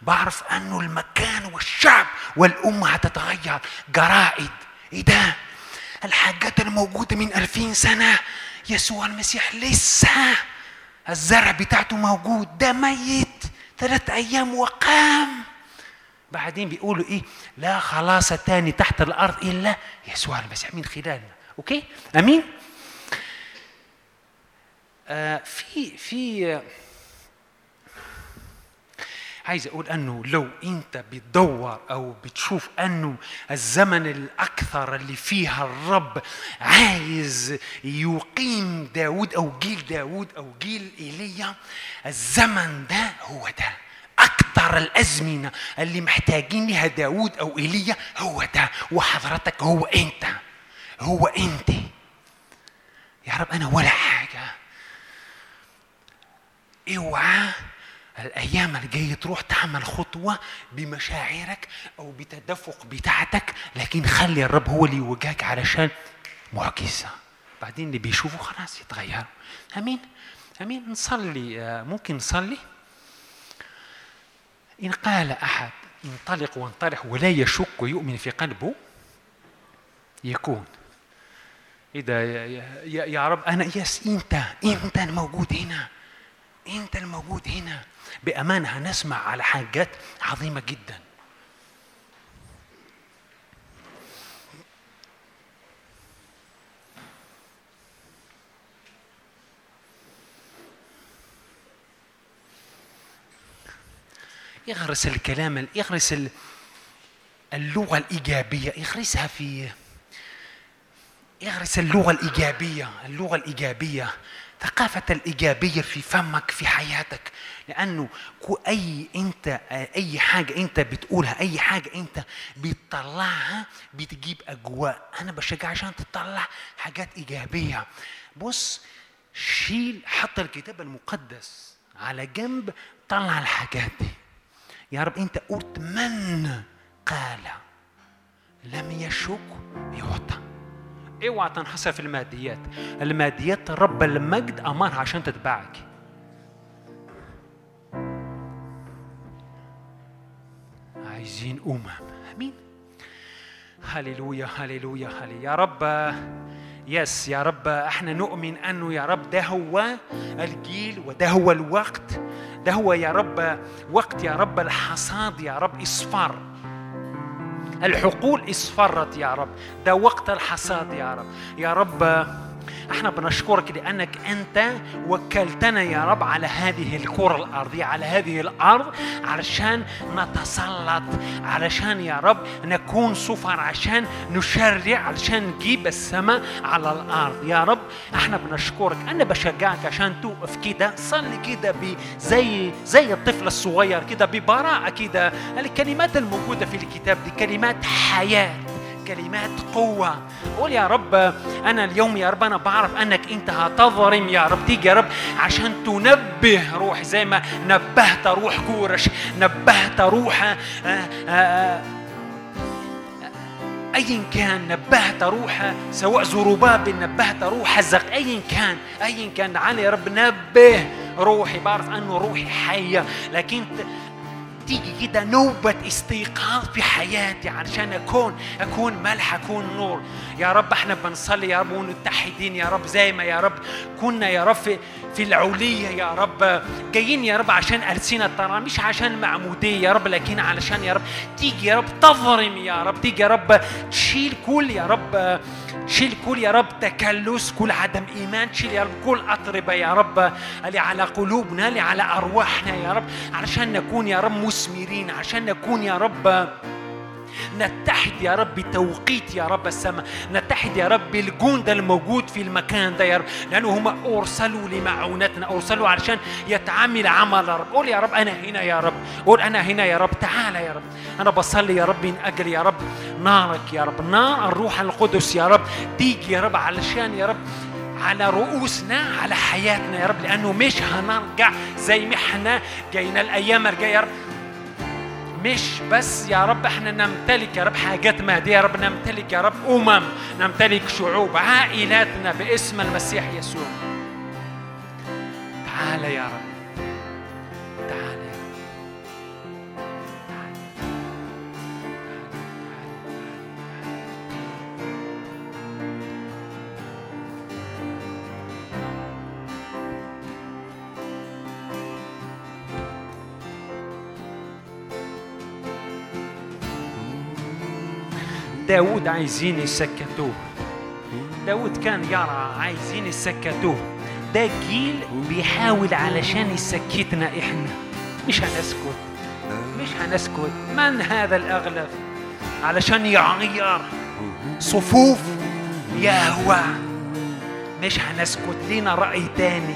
بعرف أنه المكان والشعب والأمة هتتغير. جرائد. إيه ده؟ الحاجات الموجودة من ألفين سنة. يسوع المسيح لسه الزرع بتاعته موجود ده ميت ثلاث أيام وقام. بعدين بيقولوا إيه؟ لا خلاص تاني تحت الأرض إلا يسوع المسيح من خلالنا. أوكي؟ آمين؟ آه في في آه، عايز أقول أنه لو أنت بتدور أو بتشوف أنه الزمن الأكثر اللي فيها الرب عايز يقيم داود أو جيل داود أو جيل إيليا الزمن ده هو ده. أكثر الأزمنة اللي محتاجين لها داود أو إيليا هو ده. وحضرتك هو أنت. هو أنت. يا رب أنا ولا حاجة. اوعى الأيام الجاية تروح تعمل خطوة بمشاعرك أو بتدفق بتاعتك لكن خلي الرب هو اللي يوجهك علشان معجزة. بعدين اللي بيشوفوا خلاص يتغيروا آمين. آمين. نصلي. آه، ممكن نصلي؟ إن قال أحد انطلق وانطرح ولا يشك ويؤمن في قلبه يكون. يا, يا- يا رب أنا يس أنت أنت الموجود هنا. أنت الموجود هنا. بأمانة هنسمع على حاجات عظيمة جدا. يغرس الكلام يغرس ال- اللغة الإيجابية. يغرسها في يغرس اللغة الإيجابية. اللغة الإيجابية. ثقافة الإيجابية في فمك في حياتك. لأنه أي أنت أي حاجة أنت بتقولها أي حاجة أنت بتطلعها بتجيب أجواء. أنا بشجع عشان تطلع حاجات إيجابية. بص شيل حط الكتاب المقدس على جنب طلع الحاجات دي. يا رب أنت قلت من قال لم يشك يعطى. اوعى تنحصر في الماديات. الماديات رب المجد أمرها عشان تتبعك. عايزين أمم. آمين. هللويا هللويا هللويا يا رب. يس يا رب إحنا نؤمن أنه يا رب ده هو الجيل وده هو الوقت. ده هو يا رب وقت يا رب الحصاد يا رب إصفار. الحقول إصفرت يا رب. ده وقت الحصاد يا رب. يا رب إحنا بنشكرك لانك انت وكلتنا يا رب على هذه الكرة الأرضية على هذه الأرض علشان نتسلط علشان يا رب نكون سفر عشان نشرع علشان نجيب السماء على الأرض. يا رب إحنا بنشكرك. أنا بشجعك عشان توقف كده صلي كده زي زي الطفل الصغير كده ببراءة كده. الكلمات الموجودة في الكتاب دي كلمات حياة. كلمات قوة. قول يا رب أنا اليوم يا رب أنا بعرف أنك أنت هتظرم يا رب. تيجي يا رب عشان تنبه روح زي ما نبهت روح كورش نبهت روح آه، آه، آه، ايا كان نبهت روح سواء زروباب نبهت روح زق ايا كان ايا كان. تعال يا رب نبه روحي بعرف أنه روحي حية. لكن تيجي كده نوبة استيقاظ في حياتي علشان أكون أكون ملح أكون نور. يا رب إحنا بنصلي يا رب ونتحدين يا رب زي ما يا رب كنا يا رب في, العلية يا رب. جايين يا رب عشان ألسنة ترى مش عشان معمودية يا رب لكن علشان يا رب تيجي يا رب تظرم يا رب تيجي يا رب تشيل كل يا رب شيل كل يا رب تكلس كل عدم إيمان شيل يا رب كل اطربه يا رب. اللي على قلوبنا اللي على أرواحنا يا رب. علشان نكون يا رب مثمرين عشان نكون يا رب نتحد يا رب بتوقيت يا رب السماء نتحد يا رب بالجند الموجود في المكان ده يا رب لأنه هم أرسلوا لمعونتنا أرسلوا علشان يتعامل عمل يا رب قول يا رب أنا هنا يا رب قول أنا هنا يا رب تعالى يا رب أنا بصلي يا رب من أجل يا رب نارك يا رب نار الروح القدس يا رب تيجي يا رب علشان يا رب على رؤوسنا على حياتنا يا رب لأنه مش هنرجع زي ما إحنا جاينا الأيام الجاية يا رب مش بس يا رب إحنا نمتلك يا رب حاجات مادية يا رب نمتلك يا رب أمم نمتلك شعوب عائلاتنا باسم المسيح يسوع. تعال يا رب تعال. داود عايزين يسكتوه. داود كان يرى عايزين يسكتوه. ده جيل بيحاول علشان يسكتنا إحنا. مش هنسكت. مش هنسكت. من هذا الأغلب؟ علشان يغير صفوف يهوى. مش هنسكت. لينا رأي تاني.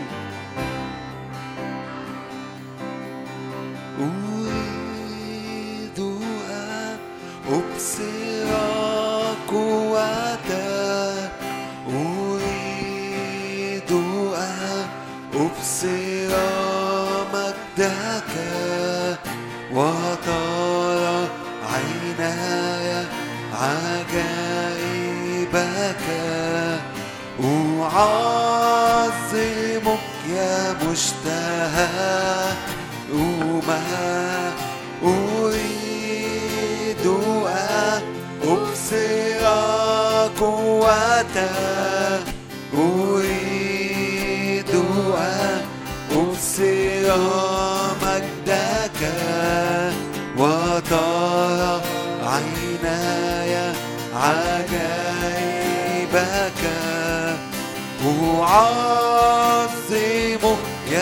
مشتهى أمة أريد أبصر قوتك أريد أبصر مجدك وترى عيناي عجائبك أعظمك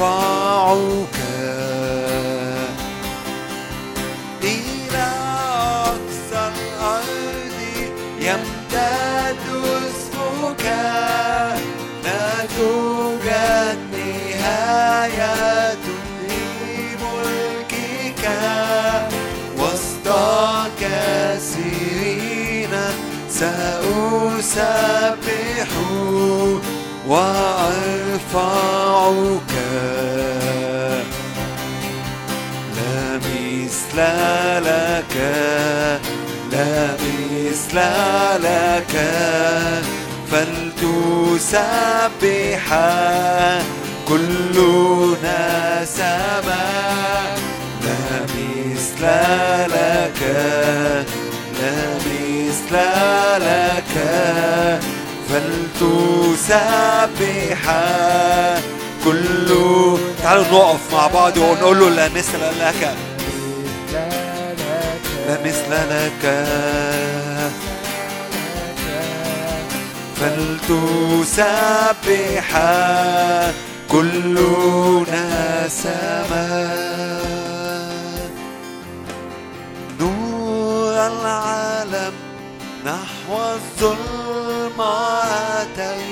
وأرفعك إلى أقصى الأرض يمتد اسمك. لا توجد نهاية لملكك. وسط كثيرين سأسبح وأرفعك لا مثل لك لا مثل لك. فلتسبح كلنا سماء لا مثل لك لا مثل لك. فلتسبح كل تعالوا نقف مع بعض ونقول له لا مثل لك. لا مثل لك. فلتسبح كلنا سماء نور العالم نحو الظلم mata.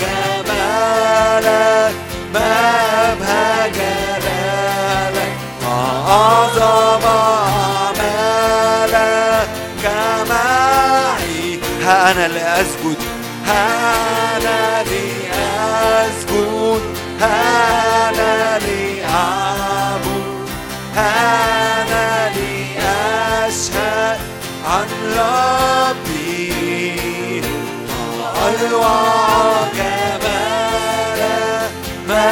جمالك ما أبهى جلالك أعظم أعمالك معي ها أنا لأسجد ها أنا لأسجد ها أنا لأعبد ها أنا لأشهد عن ربي. ما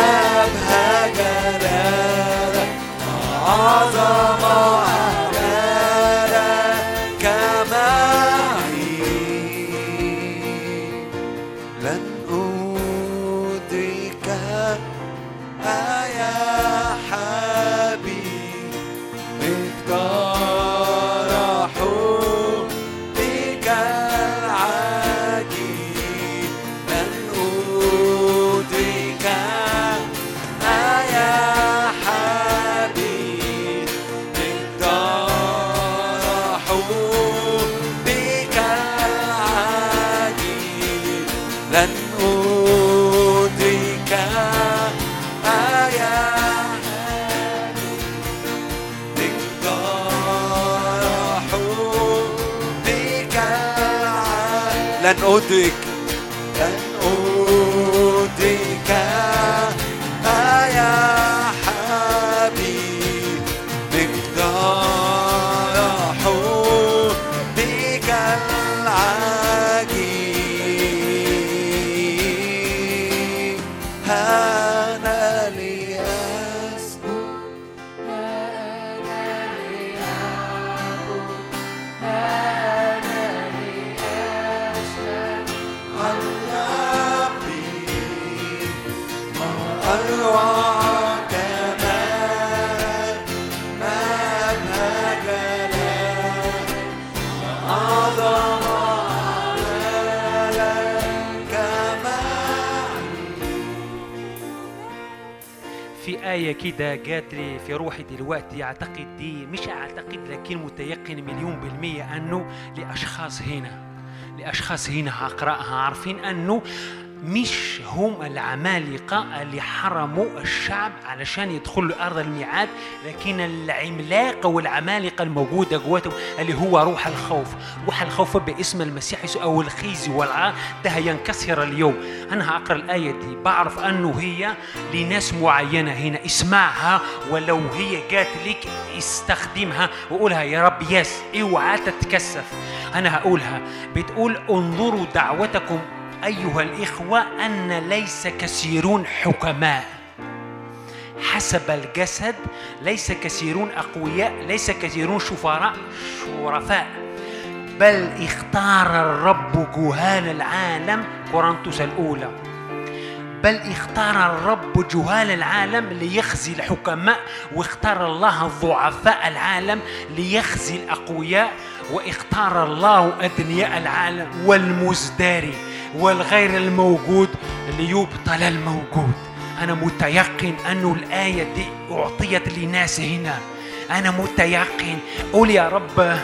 أروع دلوقتي أعتقد دي مش أعتقد لكن متيقن مليون بالمية أنه لأشخاص هنا لأشخاص هنا هقرأها عارفين أنه مش هم العمالقة اللي حرموا الشعب علشان يدخلوا أرض الميعاد لكن العملاقة والعمالقة الموجودة جواتهم اللي هو روح الخوف. روح الخوف باسم المسيح يسوع أو الخزي والعار ده هينكسر اليوم. أنا هقرأ الآية دي. بعرف أنه هي لناس معينة هنا. اسمعها ولو هي جات لك استخدمها وقولها يا رب يس اوعى تتكسف. أنا هقولها. بتقول انظروا دعوتكم أيها الإخوة أن ليس كثيرون حكماء. حسب الجسد ليس كثيرون أقوياء ليس كثيرون شفراء شرفاء. بل اختار الرب جهال العالم كورنثوس الأولى. بل اختار الرب جهال العالم ليخزي الحكماء واختار الله ضعفاء العالم ليخزي الأقوياء واختار الله أدنياء العالم والمزدري والغير الموجود ليبطل الموجود. أنا متيقن أن الآية دي أعطيت لناس هنا. أنا متيقن. قول يا رب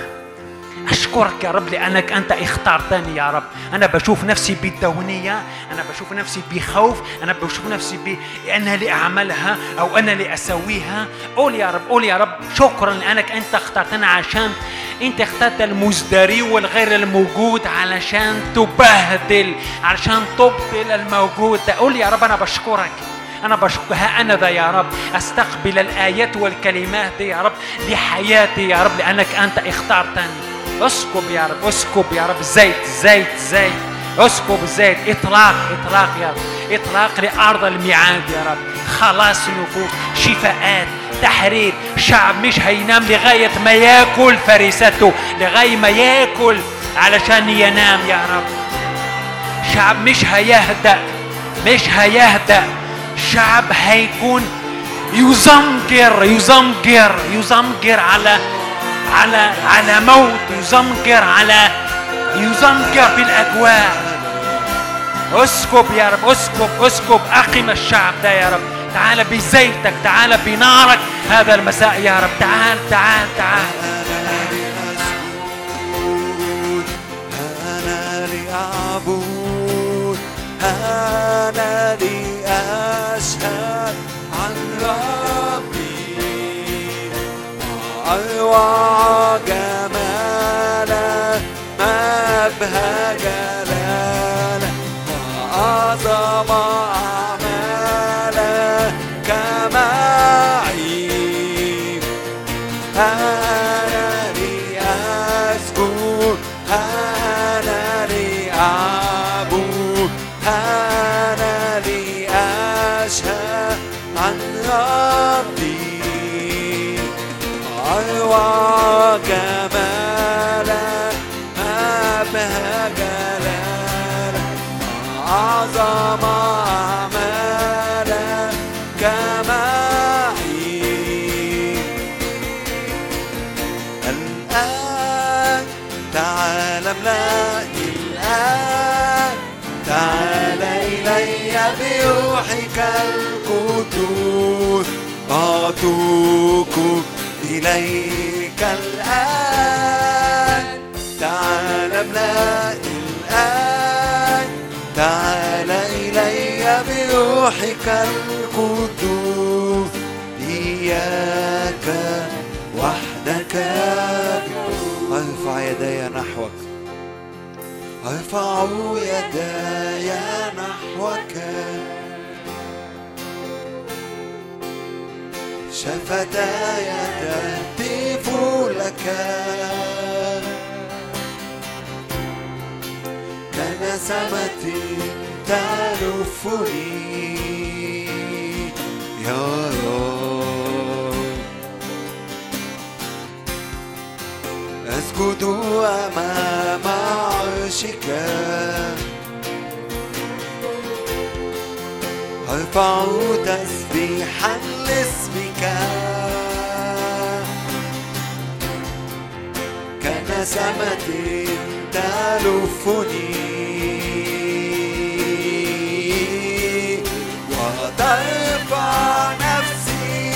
أشكرك يا رب لأنك أنت اخترتني يا رب. أنا بشوف نفسي بالدونية أنا بشوف نفسي بخوف أنا بشوف نفسي بأنا اللي أعملها أو أنا اللي أسويها قول يا رب قول يا رب شكرا لأنك أنت اخترتنا عشان أنت اخترت المزدري والغير الموجود علشان تبهدل علشان تبطل الموجود. قول يا رب أنا بشكرك أنا بشكر ها أنا ذا يا رب أستقبل الآيات والكلمات يا رب لحياتي يا رب لأنك أنت اخترتني. اسكب يا رب اسكب يا رب. زيت زيت زيت. اسكب زيت. إطلاق إطلاق يا رب. إطلاق لأرض الميعاد يا رب. خلاص نفوس شفاءات تحرير. شعب مش هينام لغاية ما ياكل فريسته. لغاية ما ياكل علشان ينام يا رب. شعب مش هيهدأ. مش هيهدأ. شعب هيكون يزمجر يزمجر يزمجر على على على موت يزمجر على يزمجر في الأجواء اسكب يا رب اسكب اسكب. أقم الشعب ده يا رب. تعال بزيتك تعال بنارك. هذا المساء يا رب. تعال تعال تعال. أنا لأعبد أنا لأشهد عن ربي أروع جمالا ما أبهى جلالا وأعظم أعمالا كمعي أنا لأسجد أنا لأعبد أعطوك إليك الآن. تعال املأني الآن. تعال إلي بروحك القدوس. إياك وحدك. ارفع يدي نحوك. ارفع يدي نحوك. شفتاي تهتف لك كنسمة تلفني يا رب. أسجد أمام عرشك أرفع تسبيحا لاسمك كنسمة تلفني وترفع نفسي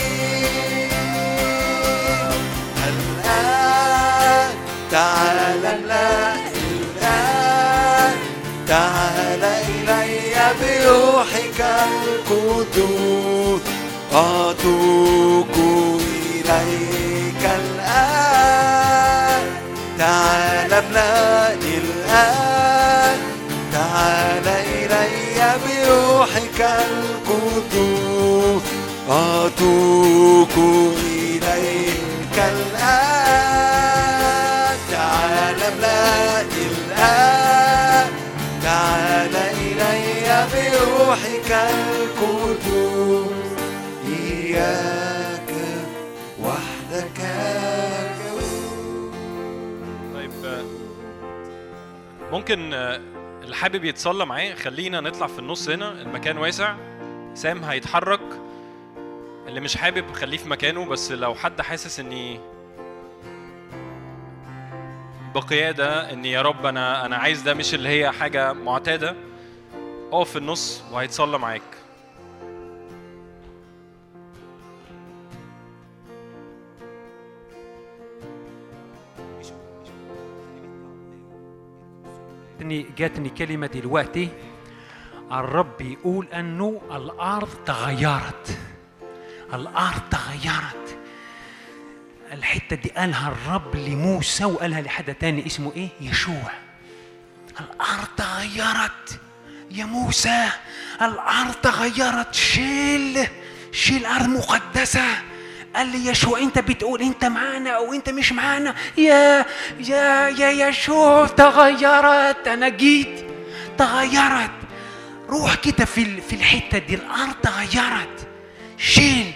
الآن تعال أتوق إليك الآن تعال املأني الآن تعال إلي بروحك القدوس أتوق إليك الآن تعال املأني الآن تعال إلي بروحك القدوس ممكن آه، اللي حابب يتصلى معاه خلينا نطلع في النص هنا المكان واسع. سام هيتحرك. اللي مش حابب خليه في مكانه بس لو حد حاسس إني بقيادة اني يا رب أنا أنا عايز ده مش اللي هي حاجة معتادة اقف في النص وهيتصلى معاك. جاتني جاتني كلمة دلوقتي الرب بيقول أنه الأرض تغيرت. الأرض تغيرت. الحتة دي قالها الرب لموسى وقالها لحد تاني اسمه إيه؟ يشوع. الأرض تغيرت. يا موسى الأرض تغيرت. شيل شيل أرض مقدسة. قال لي يشوع أنت بتقول أنت معانا أو أنت مش معانا? يا يا يا يشوع تغيرت أنا جيت تغيرت. روح كده في في الحتة دي الأرض تغيرت. شيل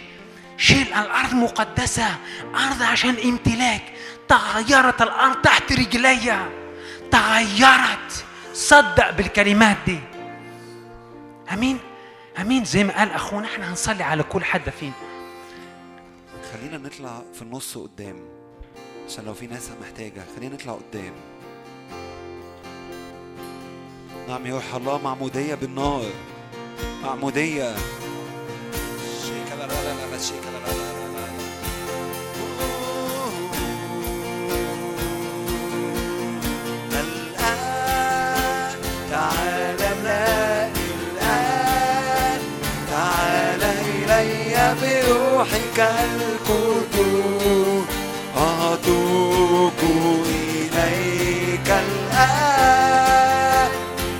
شيل الأرض مقدسة أرض عشان امتلاك. تغيرت الأرض تحت رجليا تغيرت. صدق بالكلمات دي. آمين آمين. زي ما قال أخونا إحنا هنصلي على كل حد فينا خلينا نطلع في النص قدام عشان لو في ناس محتاجة خلينا نطلع قدام. نعم روح الله معمودية بالنار. معمودية. شيكا لا لا لا لا لا لا. بروحك القدوس أتوب إليك الآن.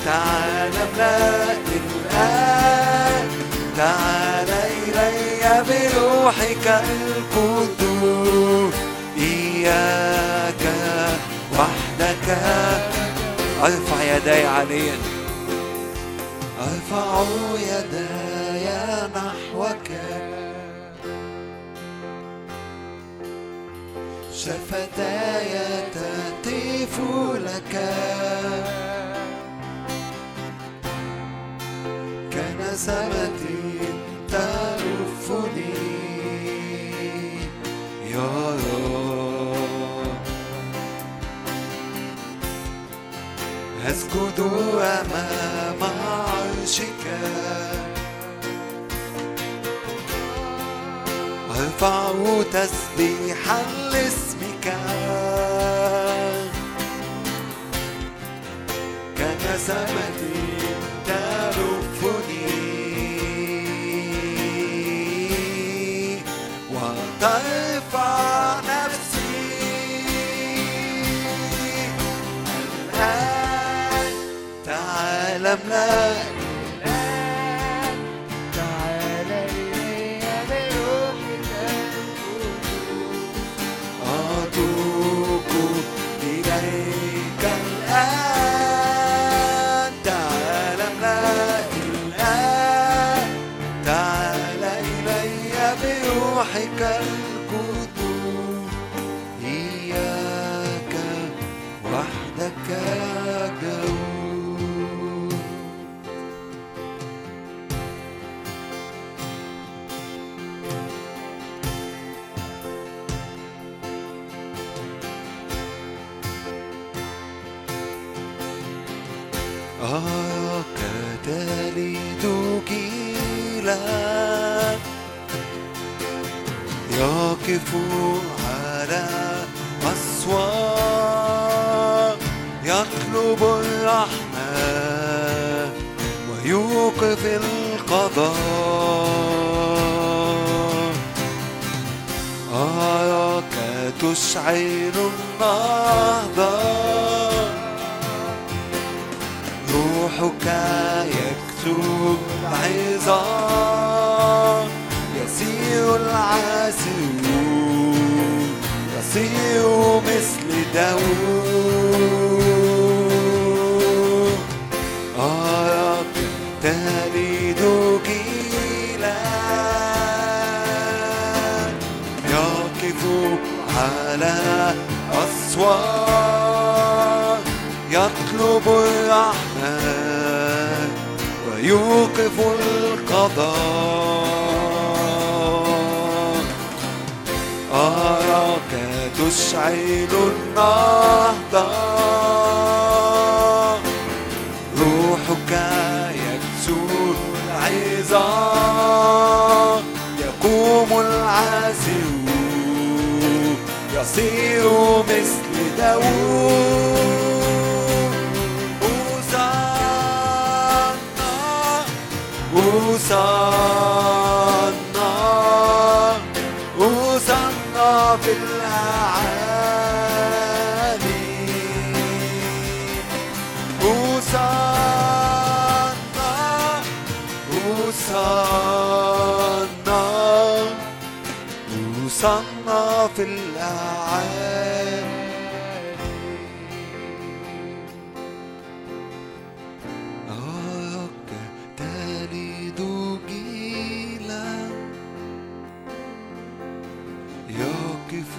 تعال املأ الآن. تعال إلي بروحك القدوس إياك وحدك. أرفع يدي عليا. أرفع يدي نحوك شفتاي تهتف لك. كنسمتي تلفني يا رب. أسجد أمام عرشك. أرفع تسبيحا لاسمك كنسمة يقف على أسوار يطلب الرحمة ويوقف القضاء. أراك تشعل النهضة. روحك يكتب عظام. يسير العاسرون يصير مثل داوود أراك تلد جيلا يقف على أسوار يطلب الرحمة ويوقف القضاء. أراك تشعل النهضة روحك يكسو العظام يقوم العازر يصير مثل داوود. أوصلنا يصنع في الأعالي. تلد جيلا. يقف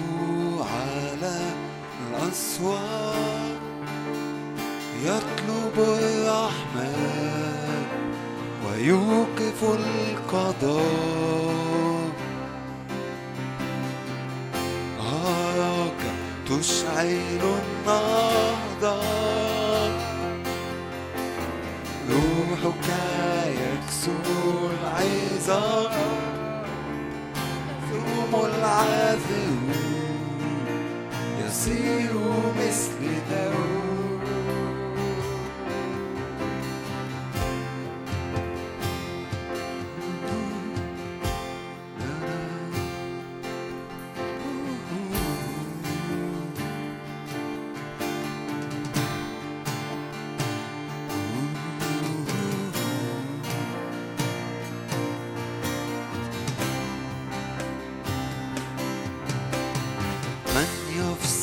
على الأسوار يطلب الرحمن ويوقف القضاء. تشعل النهضة. روحك يكسو العظام ثم العاذر يصير مثل داود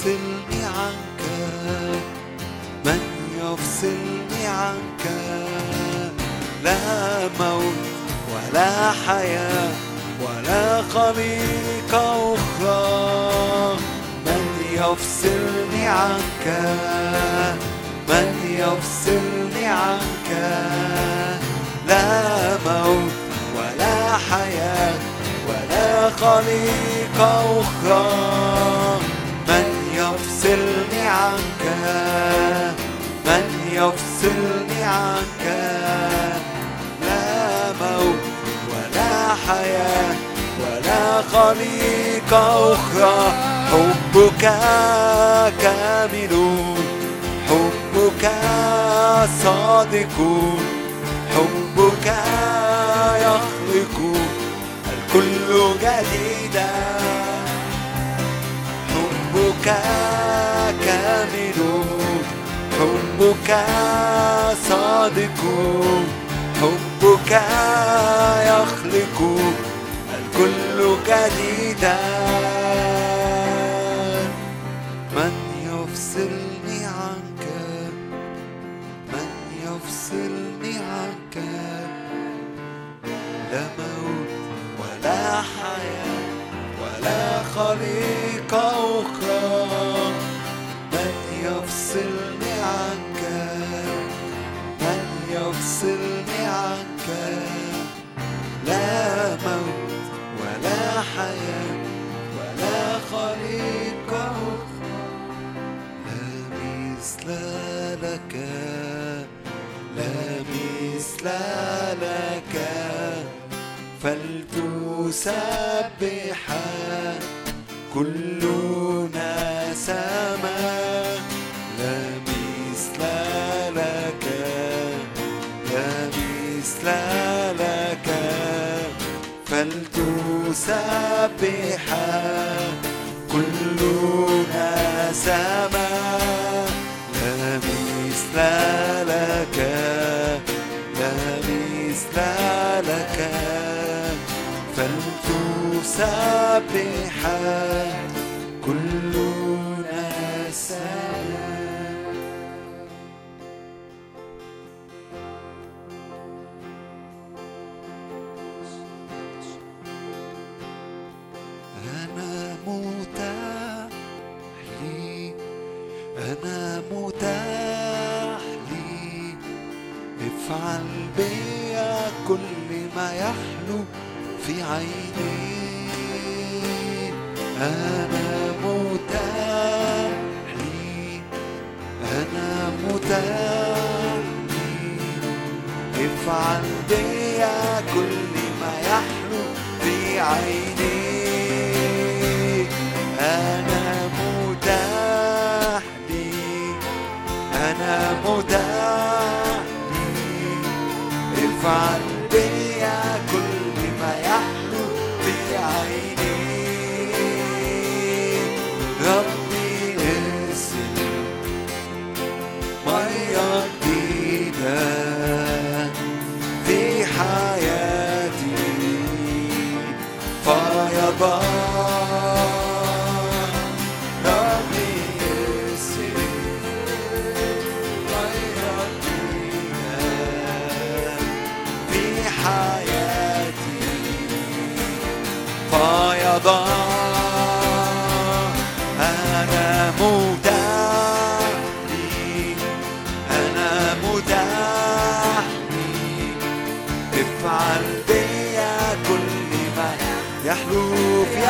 يفصلني عنك. من يفصلني عنك؟ لا موت ولا حياة ولا خليقة أخرى. من يفصلني عنك؟ من يفصلني عنك؟ لا موت ولا حياة ولا خليقة أخرى. يفصلني عنك. من يفصلني عنك؟ لا موت ولا حياة ولا خليقة أخرى. حبك كامل حبك صادق حبك يخلق. الكل جديدا حبك كامل حبك صادق حبك يخلق الكل جديدا. من يفصلني عنك؟ من يفصلني عنك؟ لا موت ولا حياة ولا خليقة أخرى. لا مثل لك. لا مثل لك. فلتسبح. كلنا سما. لا مثل لك. لا مثل لك. فلتسبح. كلنا سما لا مثل لك لا مثل لك. فلتسبح افعل بيا كل ما يحلو في عيني. أنا متاح لي أنا متاح لي افعل بيا كل ما يحلو في عيني. أنا متاح لي أنا متاح افعل في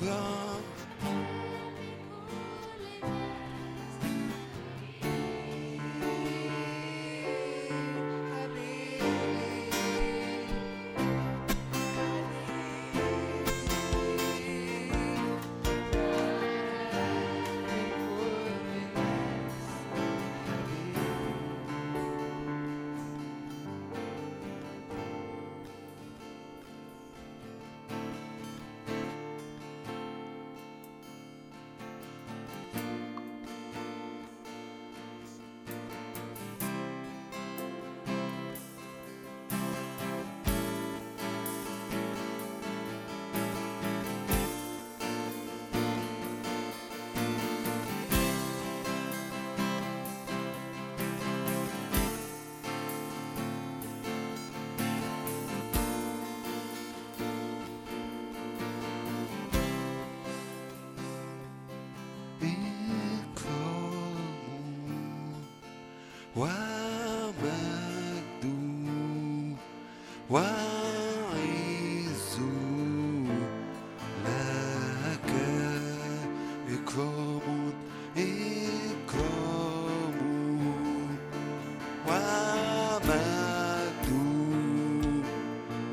أبا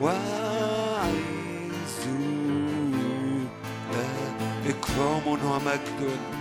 وعز إكرام ومجد.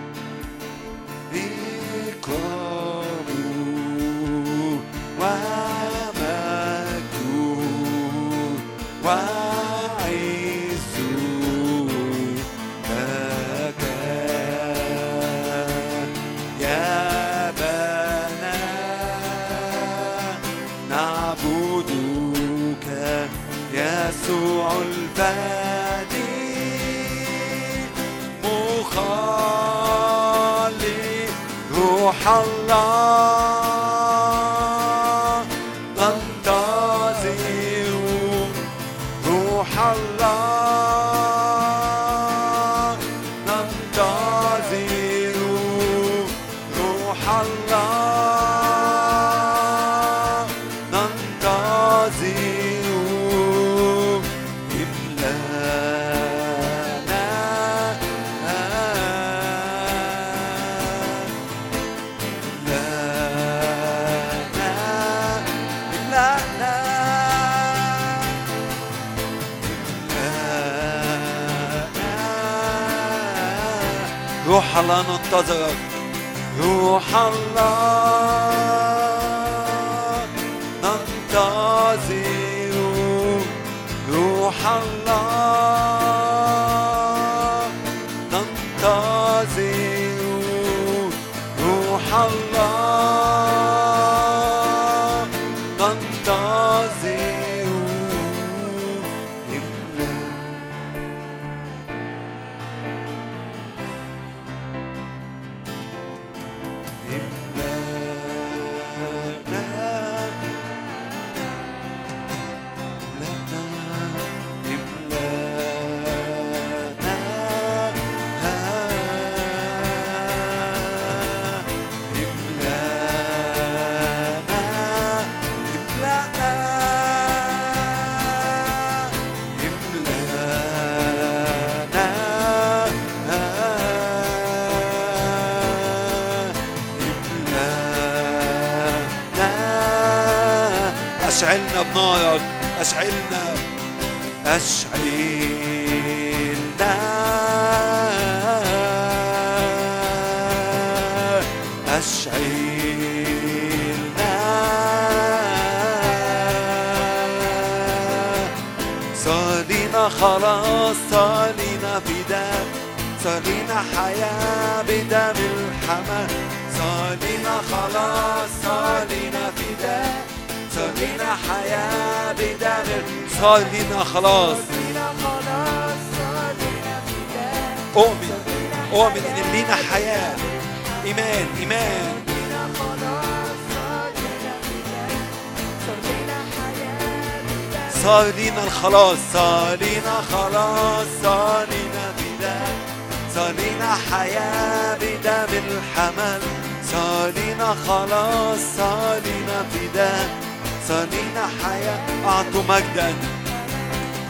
لينا حياة. أعطوا مجدا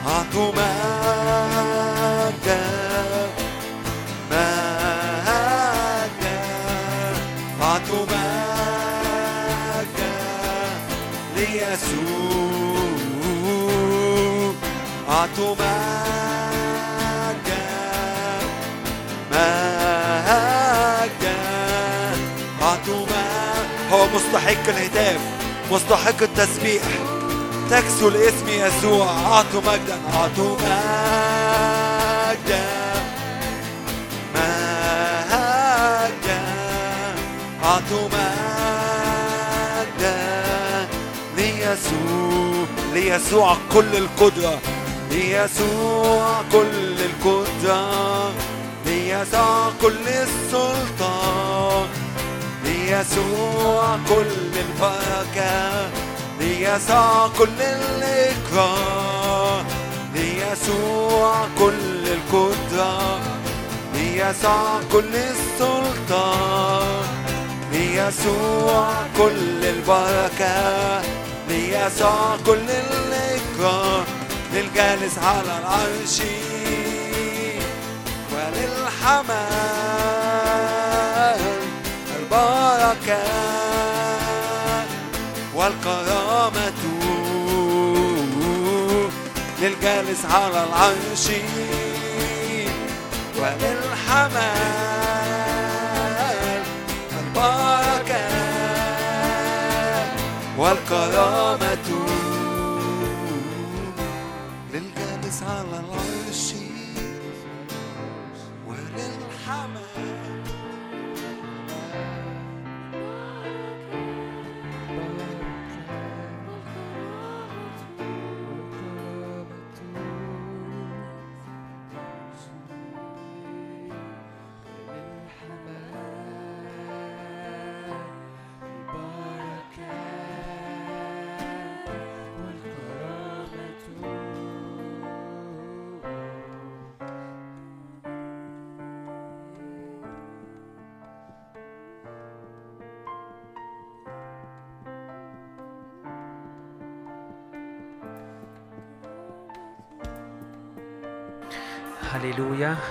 أعطوا مجدا مجدا أعطوا مجدا ليسوع أعطوا مجدا مجدا أعطوا مجدا هو مستحق الهتاف. مستحق التسبيح. تكسو لاسم يسوع. أعطوا مجدا. أعطوا مجدا. مجدا. أعطوا مجدا. ليسوع. ليسوع كل القدرة. ليسوع كل القدرة. ليسوع كل السلطان. ليسوع كل البركة ليسوع كل الإكرام ليسوع كل القدرة. ليسوع كل السلطان ليسوع كل البركة. ليسوع كل الإكرام للجالس على العرش. وللحمام البركة. والكرامة للجالس على العرش وللحمام البركة والكرامة للجالس على العرش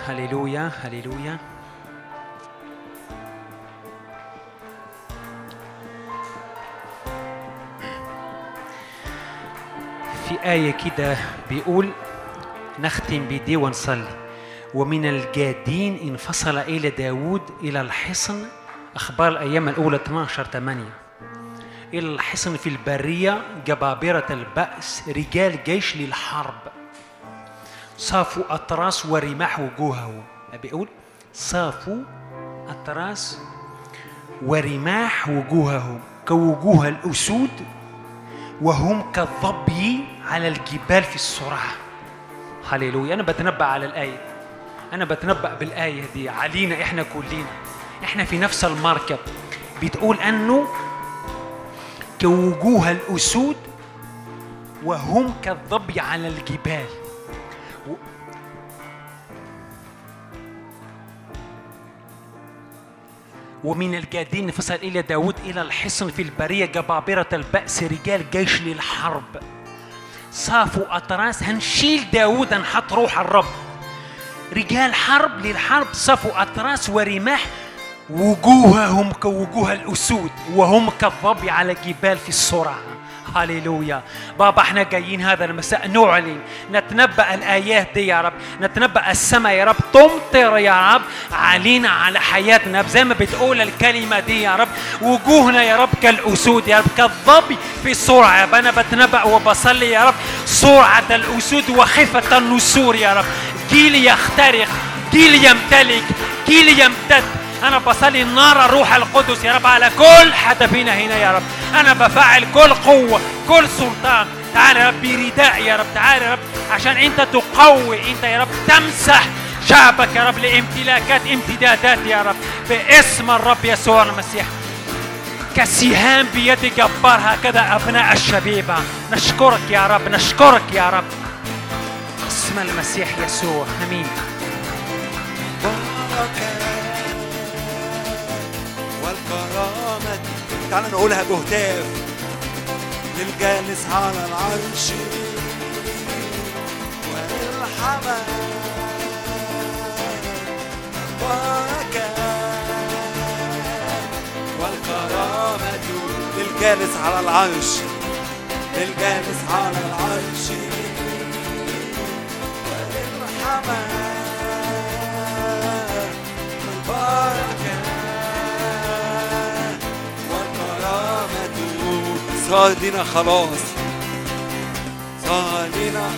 هللويا هللويا في آية كده بيقول نختم بدي ونصلي ومن الجادين انفصل إلى داود إلى الحصن. أخبار الأيام الأولى 12 8 إلى الحصن في البرية جبابرة البأس رجال جيش للحرب. صافوا أطراس ورماح وجوههم بيقول صافوا أطراس ورماح وجوههم كوجوه الأسود وهم كالظبي على الجبال في الصراع. هللويا أنا بتنبأ على الآية. أنا بتنبأ بالآية دي. علينا إحنا كلنا. إحنا في نفس المركب. بتقول أنه كوجوه الأسود وهم كالظبي على الجبال. ومن الجادين فصل إلى داود إلى الحصن في البرية جبابرة البأس رجال جيش للحرب. صافوا أطراس هنشيل داود هنحط روح الرب. رجال حرب للحرب صفوا أطراس ورماح. وجوههم كوجوه الأسود وهم كالظبي على جبال في الصرع هللويا بابا إحنا جايين هذا المساء نعلن. نتنبأ الآيات دي يا رب. نتنبأ السماء يا رب. تمطر يا رب. علينا على حياتنا زي ما بتقول الكلمة دي يا رب. وجوهنا يا رب كالأسود يا رب. كالظبي في السرعة يا رب أنا بتنبأ وبصلي يا رب. سرعة الأسود وخفة النسور يا رب. جيل يخترق. جيل يمتلك. جيل يمتد. أنا بصلي النار الروح القدس يا رب على كل حد فينا هنا يا رب. أنا بفعل كل قوة كل سلطان. تعال يا رب برداء يا رب تعال يا رب عشان أنت تقوي أنت يا رب تمسح شعبك يا رب لامتلاكات امتدادات يا رب. باسم الرب يسوع المسيح. كسهام بيد جبار هكذا أبناء الشبيبة. نشكرك يا رب نشكرك يا رب. اسم المسيح يسوع آمين. تعال نقولها بهتاف للجالس على العرش. والحمام. والكرامة. للجالس على العرش. للجالس على العرش. صار خلاص. صار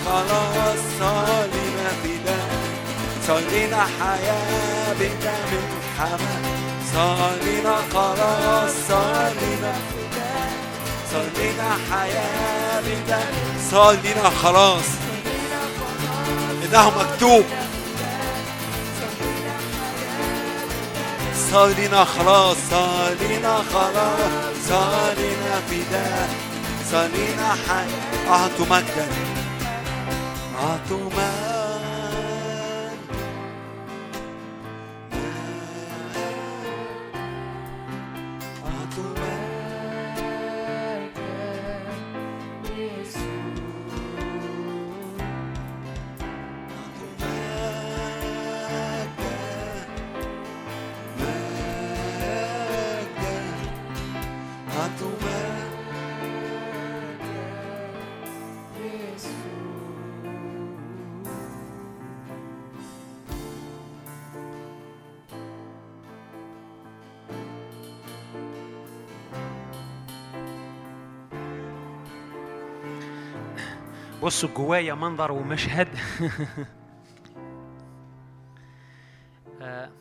خلاص صار لنا فداء صار حياة بدم الحمام صار لنا خلاص صار صار لنا حياة بدم صار خلاص. إنه مكتوب صار لنا خلاص صار لنا خلاص صار لنا فداء صار لنا حياة أعطوا مجدا أعطوا مجدا بصوا جوايا منظر ومشهد. <laughs> آه،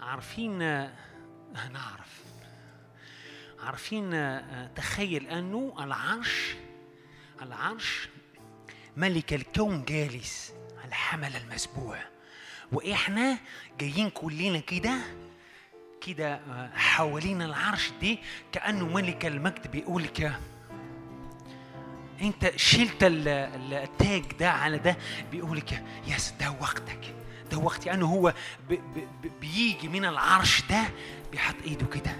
عارفين آه، نعرف. عارفين آه، تخيل أنه العرش العرش ملك الكون جالس على الحمل المسبوع. وإحنا جايين كلنا كده كده حوالين العرش دي كأنه ملك المجد بيقول كده انت شلت ال- ال- التاج ده على ده بيقول لك يس ده وقتك. ده وقتي. انه هو بيجي من العرش ده بيحط إيده كده.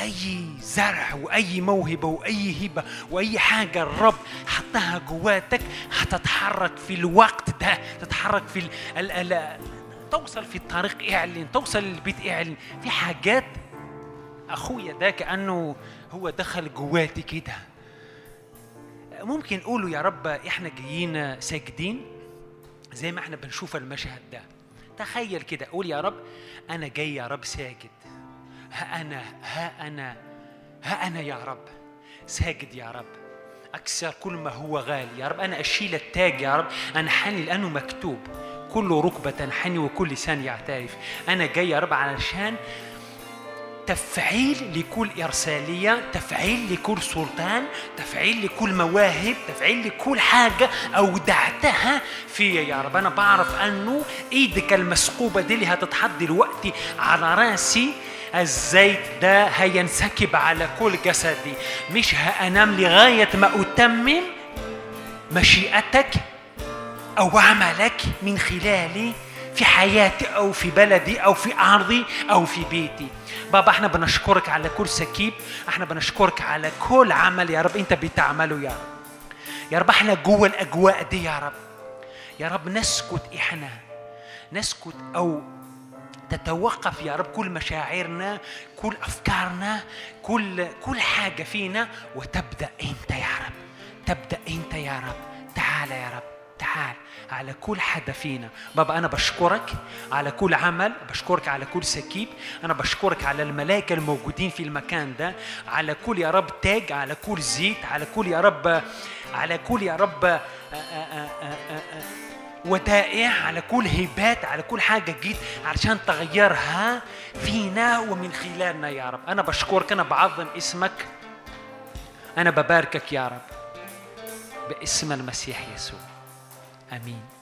أي زرع وأي موهبة وأي هبة وأي حاجة الرب حطها جواتك هتتحرك في الوقت ده. تتحرك في ال ال ال توصل في الطريق إعلن توصل للبيت إعلن. في حاجات أخويا ده كأنه هو دخل جواتي كده. ممكن نقوله يا رب إحنا جايين ساجدين زي ما إحنا بنشوف المشهد ده. تخيل كده قول يا رب أنا جاي يا رب ساجد. ها أنا ها أنا ها أنا يا رب. ساجد يا رب. أكسر كل ما هو غالي. يا رب أنا أشيل التاج يا رب. أنا حني لأنه مكتوب. كل ركبة تنحني وكل لسان يعترف. أنا جاي يا رب علشان تفعيل لكل إرسالية تفعيل لكل سلطان تفعيل لكل مواهب تفعيل لكل حاجة أودعتها فيا. يا رب أنا بعرف أنه إيدك المسقوبة دي اللي هتتحط دلوقتي على رأسي الزيت ده هينسكب على كل جسدي. مش هأنام لغاية ما أتمم مشيئتك أو عملك من خلالي. في حياتي أو في بلدي أو في أرضي أو في بيتي. بابا إحنا بنشكرك على كل سكيب. إحنا بنشكرك على كل عمل يا رب انت بتعمله يا رب. يا رب إحنا جوه الأجواء دي يا رب. يا رب نسكت إحنا. نسكت أو تتوقف يا رب كل مشاعرنا كل أفكارنا كل كل حاجة فينا وتبدأ أنت يا رب. تبدأ أنت يا رب. تعال يا رب. تعال على كل حدا فينا. بابا أنا بشكرك على كل عمل بشكرك على كل سكيب. أنا بشكرك على الملائكة الموجودين في المكان ده. على كل يا رب تاج على كل زيت على كل يا رب على كل يا رب آآ آآ آآ ودائع على كل هبات على كل حاجة جيت علشان تغيرها فينا ومن خلالنا يا رب. أنا بشكرك أنا بعظم اسمك. أنا بباركك يا رب باسم المسيح يسوع. امين امين